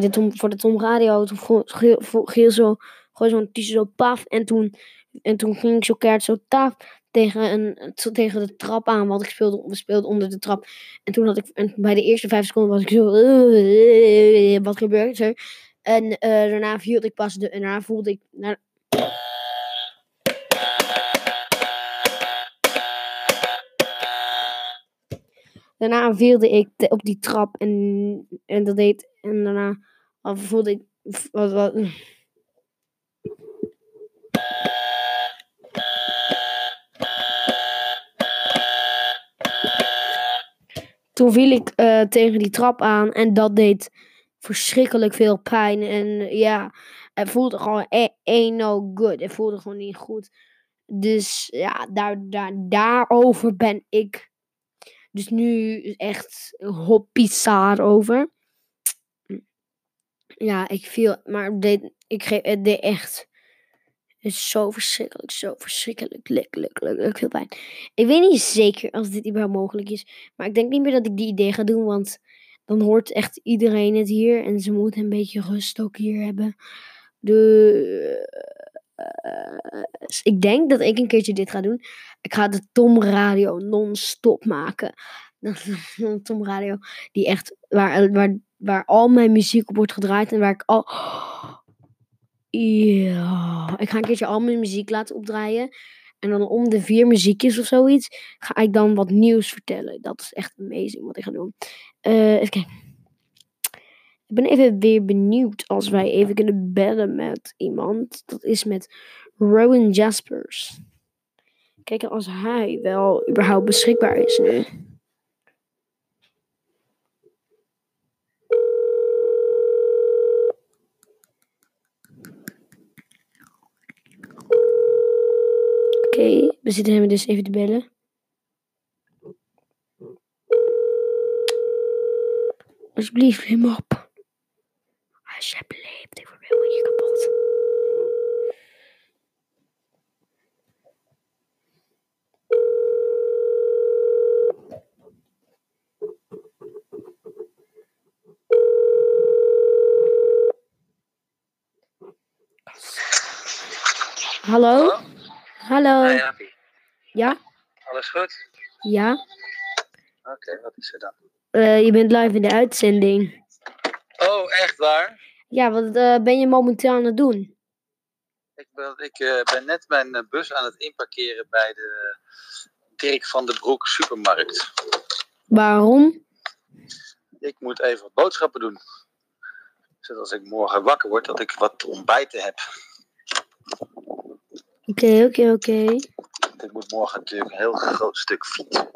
de Tom, voor de Tom Radio. Toen geel, geel zo, gooi zo'n t-shirt zo paf. En toen, en toen ging ik zo keihard zo taf tegen, een, tegen de trap aan. Want ik speelde, we onder de trap. En toen had ik, en bij de eerste vijf seconden was ik zo, wat gebeurt er? En eh, daarna viel ik pas, de, en daarna voelde ik, na- daarna vielde ik op die trap en, en dat deed, en daarna voelde ik, wat, wat, toen viel ik eh, tegen die trap aan en dat deed verschrikkelijk veel pijn. En ja, het voelde gewoon e- ain't no good. Het voelde gewoon niet goed. Dus ja, daar, daar, daarover ben ik dus nu echt hoppisaar over. Ja, ik viel, maar deed, ik deed echt het is zo verschrikkelijk, zo verschrikkelijk, lekker, lekker veel pijn. Ik weet niet zeker als dit überhaupt mogelijk is, maar ik denk niet meer dat ik die idee ga doen, want dan hoort echt iedereen het hier en ze moeten een beetje rust ook hier hebben. Dus ik denk dat ik een keertje dit ga doen. Ik ga de Tom Radio non-stop maken. Tom Radio, die echt, waar, waar, waar al mijn muziek op wordt gedraaid en waar ik al. Ja, ik ga een keertje al mijn muziek laten opdraaien. En dan om de vier muziekjes of zoiets ga ik dan wat nieuws vertellen. Dat is echt amazing wat ik ga doen. Eh, even kijken. Ik ben even weer benieuwd als wij even kunnen bellen met iemand. Dat is met Rowan Jaspers. Kijken als hij wel überhaupt beschikbaar is nu. Oké, we zitten hem dus even te bellen. Alsjeblieft, neem op. Alsjeblieft, ik word een beetje kapot. Hallo? Hallo? Hey. Ja? Alles goed? Ja? Oké, wat is er dan? Eh, je bent live in de uitzending. Oh, echt waar? Ja, wat eh, ben je momenteel aan het doen? Ik ben, ik, eh, ben net mijn bus aan het inparkeren bij de Dirk van den Broek supermarkt. Waarom? Ik moet even wat boodschappen doen. Zodat als ik morgen wakker word, dat ik wat te ontbijten heb. Oké, oké, oké. Want ik moet morgen natuurlijk een heel groot stuk fietsen.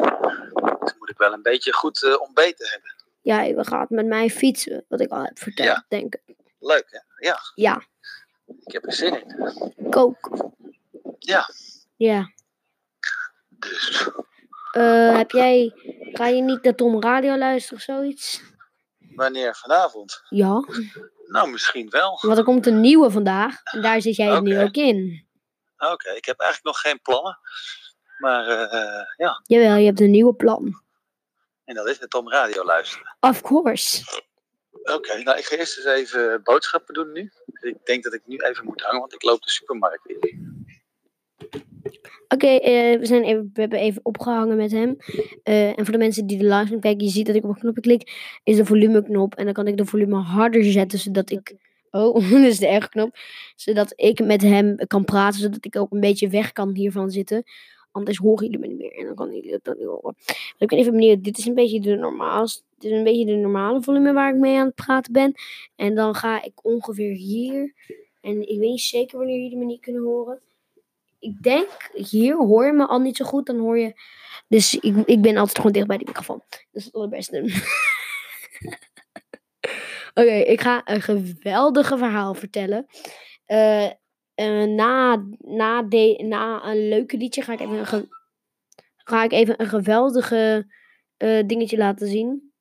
Dus moet ik wel een beetje goed eh, ontbeten hebben. Ja, je gaat met mij fietsen, wat ik al heb verteld, Ja. denk ik. Leuk, hè? Ja, Ja, ik heb er zin in. ik ook. Ja, Ja. dus Eh, heb jij, ga je niet naar Tom Radio luisteren of zoiets? wanneer vanavond? Ja. Nou, misschien wel. Want er komt een nieuwe vandaag. En daar zit jij het nu ook in. Oké, ik heb eigenlijk nog geen plannen. Maar eh, ja, Jawel, je hebt een nieuwe plan. en dat is het om radio luisteren. Of course. Oké, nou ik ga eerst eens even boodschappen doen nu. Ik denk dat ik nu even moet hangen, want ik loop de supermarkt in. Oké, eh, we, zijn even, we hebben even opgehangen met hem. En voor de mensen die de livestream kijken, je ziet dat ik op een knopje klik, is de volumeknop. En dan kan ik de volume harder zetten, zodat ik... Oh, dat is de erge knop. Zodat ik met hem kan praten, zodat ik ook een beetje weg kan hiervan zitten. Anders horen jullie me niet meer en dan kan jullie dan niet horen. Ik ben even benieuwd, dit is een beetje de normale, dit is een beetje de normale volume waar ik mee aan het praten ben. En dan ga ik ongeveer hier. En ik weet niet zeker wanneer jullie me niet kunnen horen ik denk, hier hoor je me al niet zo goed. Dan hoor je. Dus ik, ik ben altijd gewoon dicht bij die microfoon. Dat is het allerbeste. Oké, ik ga een geweldige verhaal vertellen. Eh, eh, na, na, na een leuke liedje ga ik even een, ga ik even een geweldige eh, dingetje laten zien.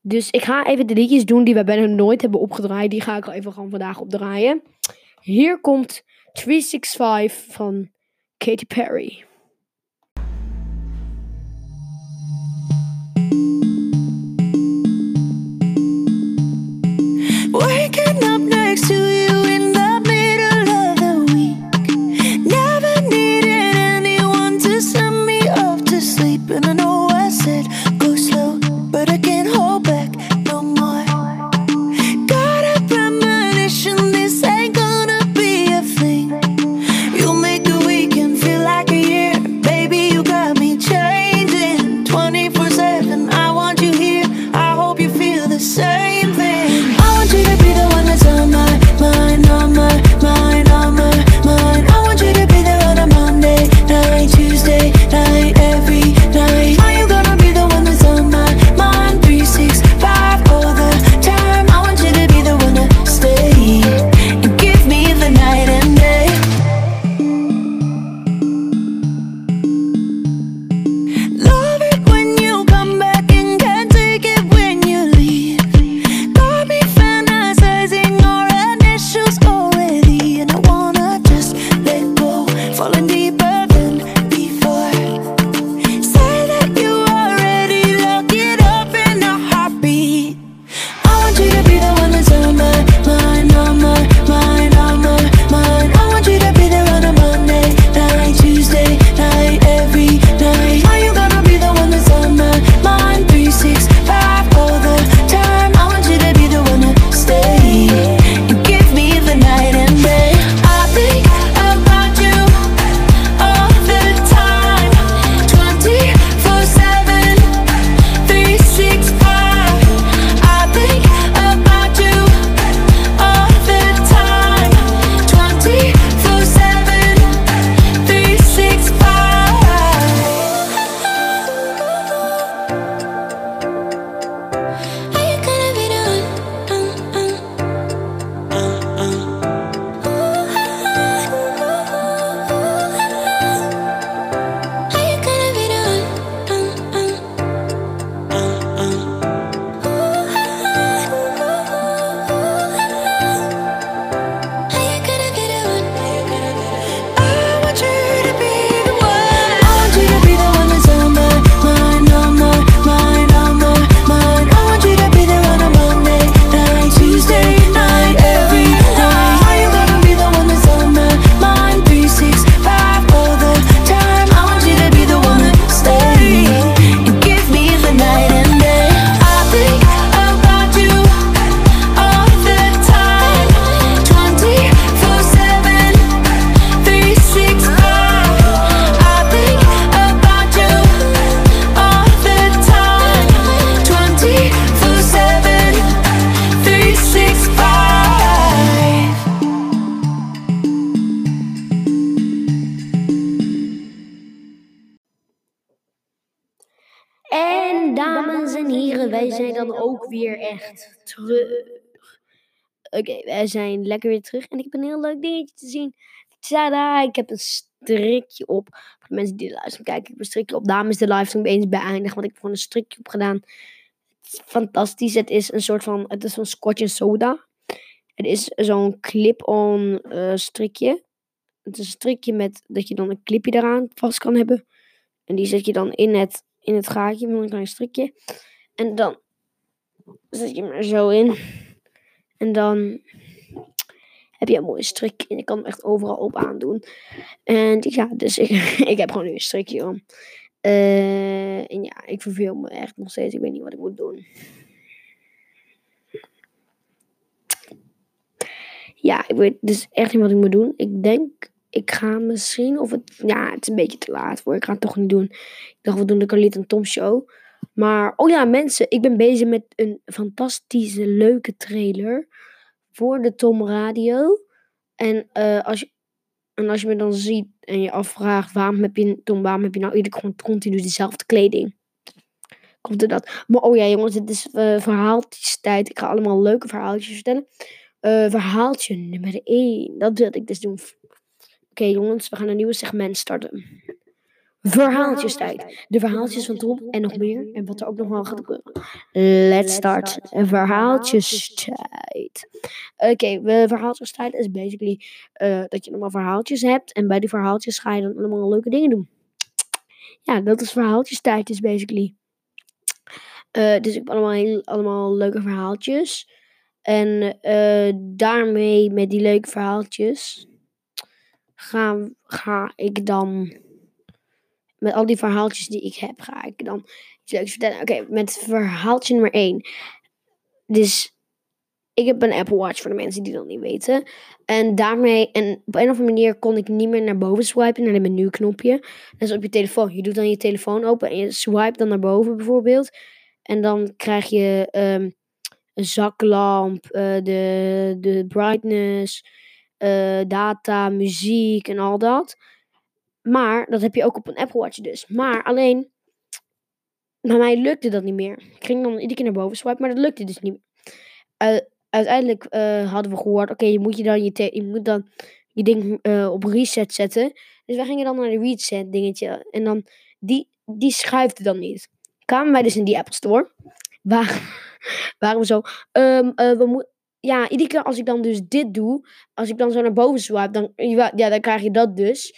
Dus ik ga even de liedjes doen die we bijna nooit hebben opgedraaid. Die ga ik al even gewoon vandaag opdraaien. Hier komt 365 van Katy Perry. Next to Oké, wij zijn lekker weer terug. En ik heb een heel leuk dingetje te zien. Tada, ik heb een strikje op. Voor de mensen die livestream kijken, ik heb een strikje op. Daarom is de livestream eens beëindigd, want ik heb gewoon een strikje op gedaan. fantastisch. Het is een soort van, het is een scotch en soda. Het is zo'n clip-on eh, strikje. Het is een strikje met dat je dan een clipje eraan vast kan hebben. En die zet je dan in het, in het gaatje met een klein strikje. En dan zet je hem er zo in. En dan heb je een mooie strik. En je kan hem echt overal op aandoen. En ja, dus ik, ik heb gewoon nu een strikje om. Eh, en ja, ik verveel me echt nog steeds. Ik weet niet wat ik moet doen. Ja, ik weet dus echt niet wat ik moet doen. Ik denk, ik ga misschien, of het, ja, het is een beetje te laat voor. Ik ga het toch niet doen. Ik dacht, we doen de Carliet en Tom show. Maar, oh ja, mensen, ik ben bezig met een fantastische, leuke trailer voor de Tom Radio. En, eh, als je, en als je me dan ziet en je afvraagt, waarom heb je, Tom, waarom heb je nou iedere gewoon continu dezelfde kleding? Komt er dat? Maar oh ja, jongens, het is uh, verhaaltjes-tijd. Ik ga allemaal leuke verhaaltjes vertellen. Eh, verhaaltje nummer 1. Dat wil ik dus doen. Oké, jongens, we gaan een nieuw segment starten. Verhaaltjestijd. De verhaaltjes van Tom en nog meer. En wat er ook nog wel gaat gebeuren. Let's start. Verhaaltjestijd. Oké, okay, verhaaltjestijd is basically uh, dat je allemaal verhaaltjes hebt. En bij die verhaaltjes ga je dan allemaal leuke dingen doen. Ja, dat is verhaaltjestijd is basically. Uh, dus ik heb allemaal, heel, allemaal leuke verhaaltjes. En uh, daarmee, met die leuke verhaaltjes, ga, ga ik dan met al die verhaaltjes die ik heb, ga ik dan iets vertellen. Oké, met verhaaltje nummer 1. Dus ik heb een Apple Watch voor de mensen die dat niet weten. En daarmee, en op een of andere manier kon ik niet meer naar boven swipen, naar het menuknopje. Dat is op je telefoon. Je doet dan je telefoon open en je swipe dan naar boven bijvoorbeeld. En dan krijg je um, een zaklamp, uh, de, de brightness, uh, data, muziek en al dat. Maar dat heb je ook op een Apple Watch dus. Maar alleen, bij mij lukte dat niet meer. Ik ging dan iedere keer naar boven swipen, maar dat lukte dus niet meer. Uiteindelijk uh, hadden we gehoord, oké, je moet je dan je, je moet dan je ding uh, op reset zetten. Dus wij gingen dan naar de reset dingetje. En dan, die, die schuifde dan niet. Kwamen wij dus in die Apple Store. Waar, waren zo, um, we moeten ja, iedere keer als ik dan dus dit doe, als ik dan zo naar boven swipe, dan, ja, dan krijg je dat dus.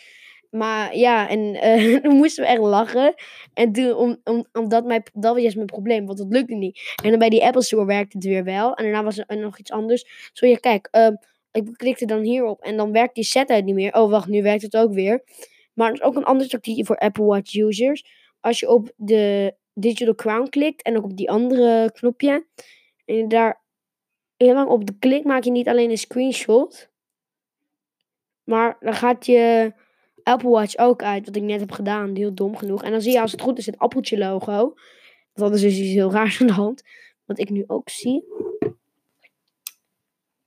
Maar ja, en uh, toen moesten we echt lachen. En toen, om, om, omdat mijn, dat was juist mijn probleem, want dat lukte niet. En dan bij die Apple Store werkte het weer wel. En daarna was er nog iets anders. Zo ja, kijk, uh, ik klikte dan hierop en dan werkt die setup niet meer. Oh, wacht, nu werkt het ook weer. Maar er is ook een ander tactiekje voor Apple Watch users. Als je op de Digital Crown klikt en ook op die andere knopje. En daar heel lang op de klik maak je niet alleen een screenshot. Maar dan gaat je Apple Watch ook uit, wat ik net heb gedaan. Heel dom genoeg. En dan zie je als het goed is het appeltje logo. Dat is dus iets heel raars aan de hand. Wat ik nu ook zie.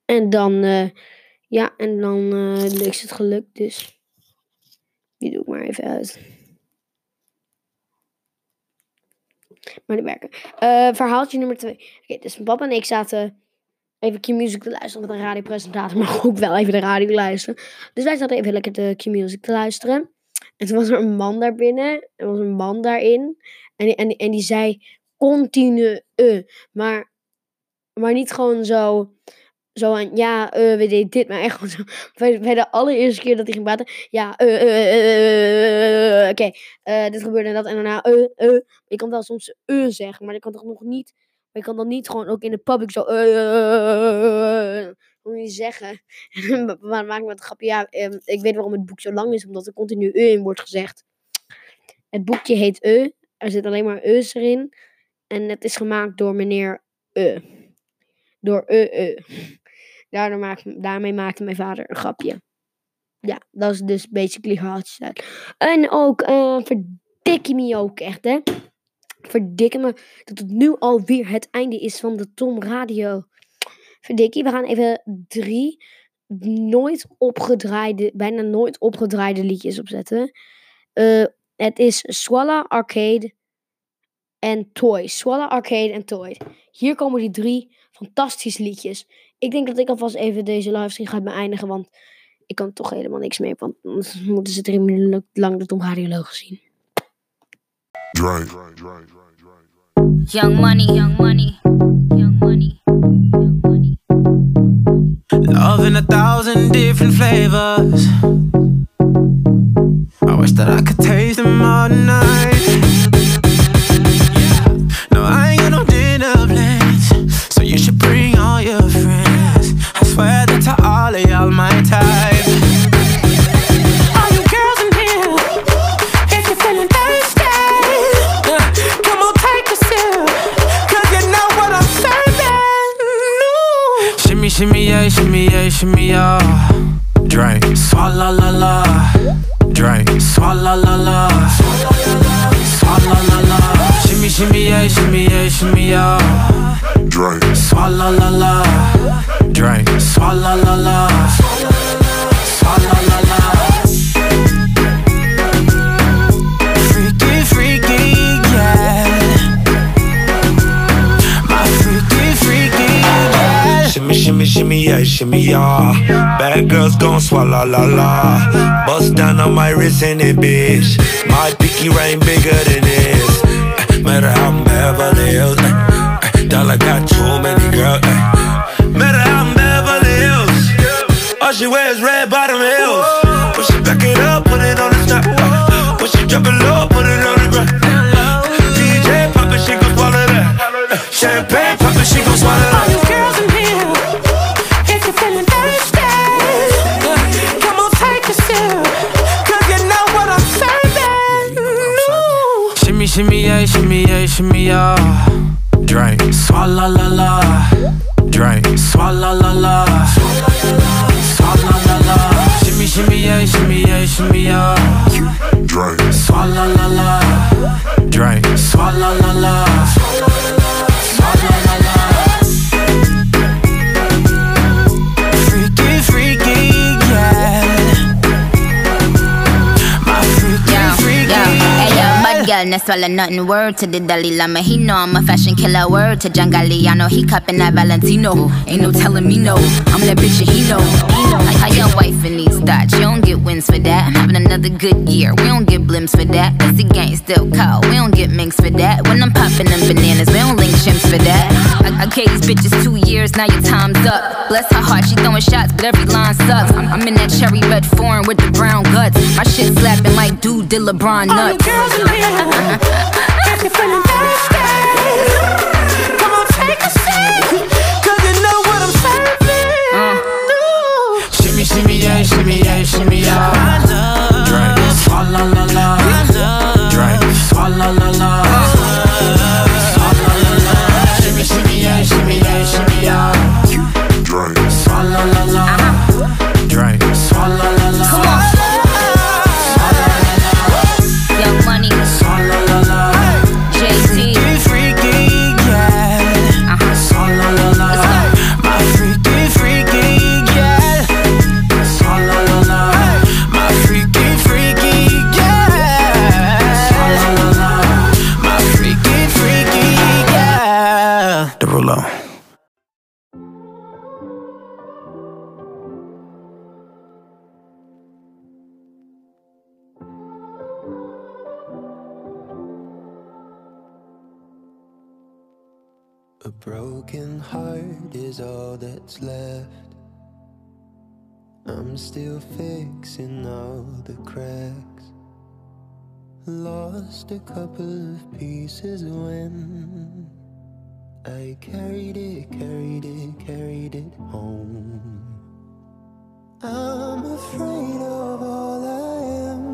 En dan, uh, ja, en dan uh, is het gelukt. Dus die doe ik maar even uit. Maar die werken. Uh, verhaaltje nummer 2. Oké, dus mijn papa en ik zaten even Q-Music te luisteren. Want een radiopresentator mag ook wel even de radio luisteren. Dus wij zaten even lekker de Q-Music te luisteren. En toen was er een man daar binnen. Er was een man daarin. En en, en die zei continu uh, maar, maar niet gewoon zo... Zo aan, ja, uh, we deden dit, maar echt gewoon zo. Bij, bij de allereerste keer dat hij ging praten. Ja, uh, uh, oké, okay, dit gebeurde en dat. En daarna, uh, uh. Ik kan wel soms uh zeggen, maar ik kan toch nog niet maar je kan dan niet gewoon ook in de public zo. Hoe je zeggen? maar maak me het grapje. Ja, um, ik weet waarom het boek zo lang is, omdat er continu e in wordt gezegd. Het boekje heet E. Er zit alleen maar E's erin. En het is gemaakt door meneer E. Door E. e. Daardoor maak, daarmee maakte mijn vader een grapje. Ja, dat is dus basically haatjes En ook, uh, verdikkie me ook echt, hè verdikke me dat het nu alweer het einde is van de Tom Radio. Verdikkie, we gaan even drie nooit opgedraaide, bijna nooit opgedraaide liedjes opzetten. Uh, het is Swalla Arcade en Toy. Swalla Arcade en Toy. Hier komen die drie fantastische liedjes. Ik denk dat ik alvast even deze livestream ga beëindigen, want ik kan toch helemaal niks meer, want anders moeten ze drie minuten lang de Tom Radio zien. Dry. dry, dry, dry, dry. Young money, young money, young money. Love in a thousand different flavors. I wish that I could taste them all night. Shimmy, yeah, shimmy, yeah, shimmy, yeah. Drink, swalla la la. Drink, swalla la la. Swalla la la. Freaky, freaky, yeah. My freaky, freaky, yeah. Shimmy, shimmy, shimmy, yeah, shimmy, yeah. Bad girls gon' swallow la la. Bust down on my wrist and it, bitch. My pinky ring bigger than this. Eh, Matter how I'm Beverly Hills. eh, eh, Dollar got too many girls. eh. Matter how I'm Beverly Hills. All she wears red bottom heels. When she back it up, put it on the top. eh. When she drop it low, put it on the ground. DJ pop it, she gon' swallow that. Champagne Shimmy, yeah, shimmy, yeah, shimmy, yeah. Drink, swalla la la. Drink, swalla la la. Swalla la la. Shimmy, shimmy, yeah, shimmy, yeah, shimmy, yeah. Drink, swalla la la. Drink, swalla la la. No swallow nothing. Word to the Dalai Lama, he know I'm a fashion killer. Word to John Galliano, he cupping that Valentino. Ain't no telling me no, I'm that bitch and he know. Like how your wife in these thoughts, you get wins for that. I'm having another good year, we don't get blimps for that. That's the gang still call, we don't get minks for that. When I'm popping them bananas, we don't link chimps for that. I, I gave these bitches two years, now your time's up. Bless her heart, she throwing shots, but every line sucks. I'm, I'm in that cherry red foreign with the brown guts. My shit slapping like dude did LeBron All you nuts. girls in here, if you're feeling thirsty, the cracks. Lost a couple of pieces when I carried it, carried it, carried it home. I'm afraid of all I am.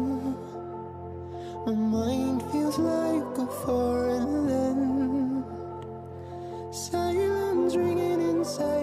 My mind feels like a foreign land. Silence ringing inside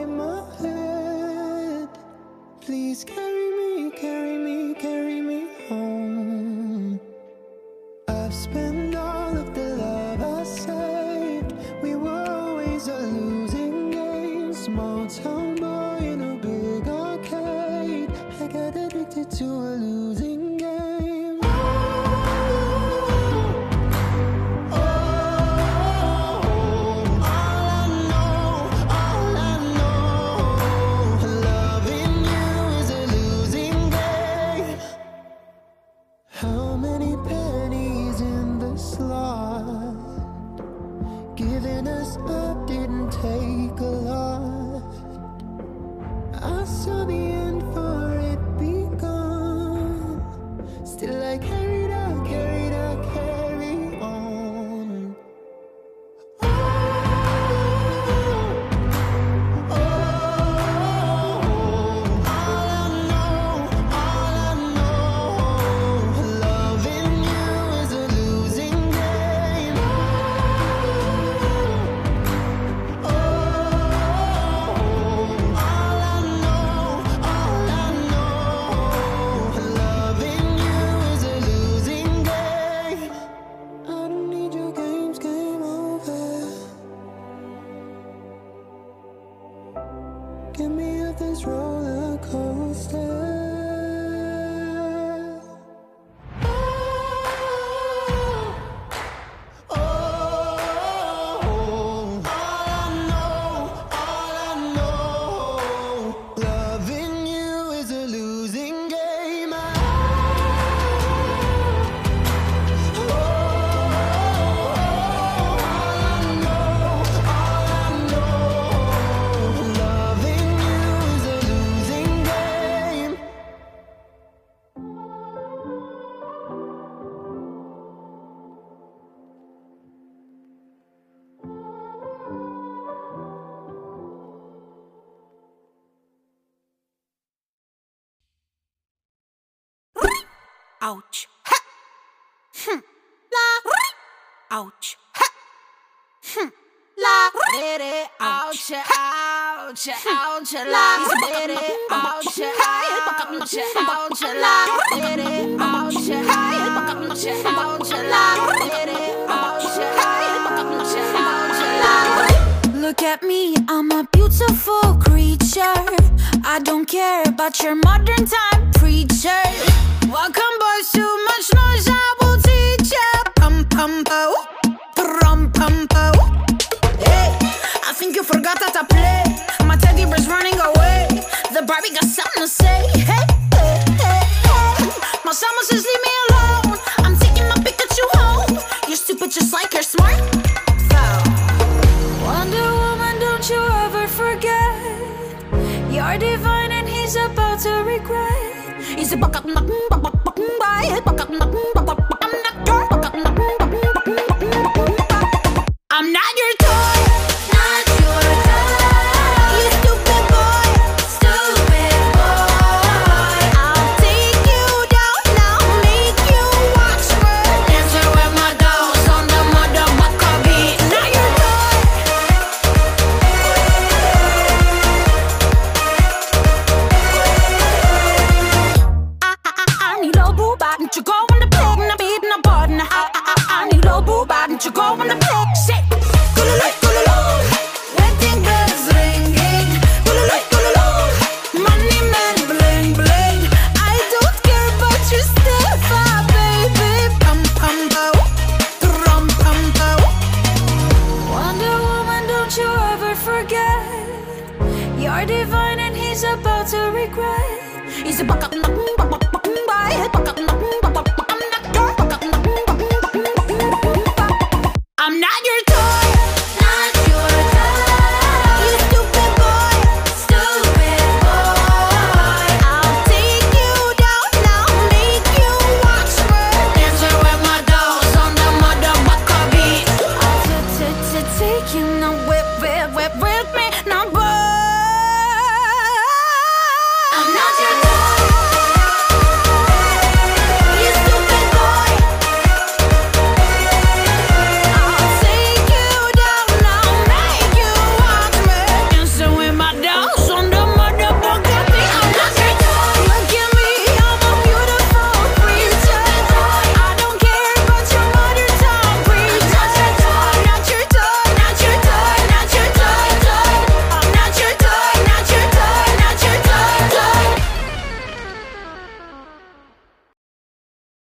Look at me, I'm a beautiful creature. I don't care about your modern time preacher. Welcome, boys, too much noise. I will teach you. Pum pum po, trum pum po. Hey, I think you forgot how to play. Got something to say. Hey, hey, hey, hey. My summer says leave me alone. I'm taking my Pikachu home. You're stupid just like you're smart. So. Wonder Woman, don't you ever forget. You're divine and he's about to regret. He's a buck up, buck buck buck buck buck buck up, buck buck buck buck I'm not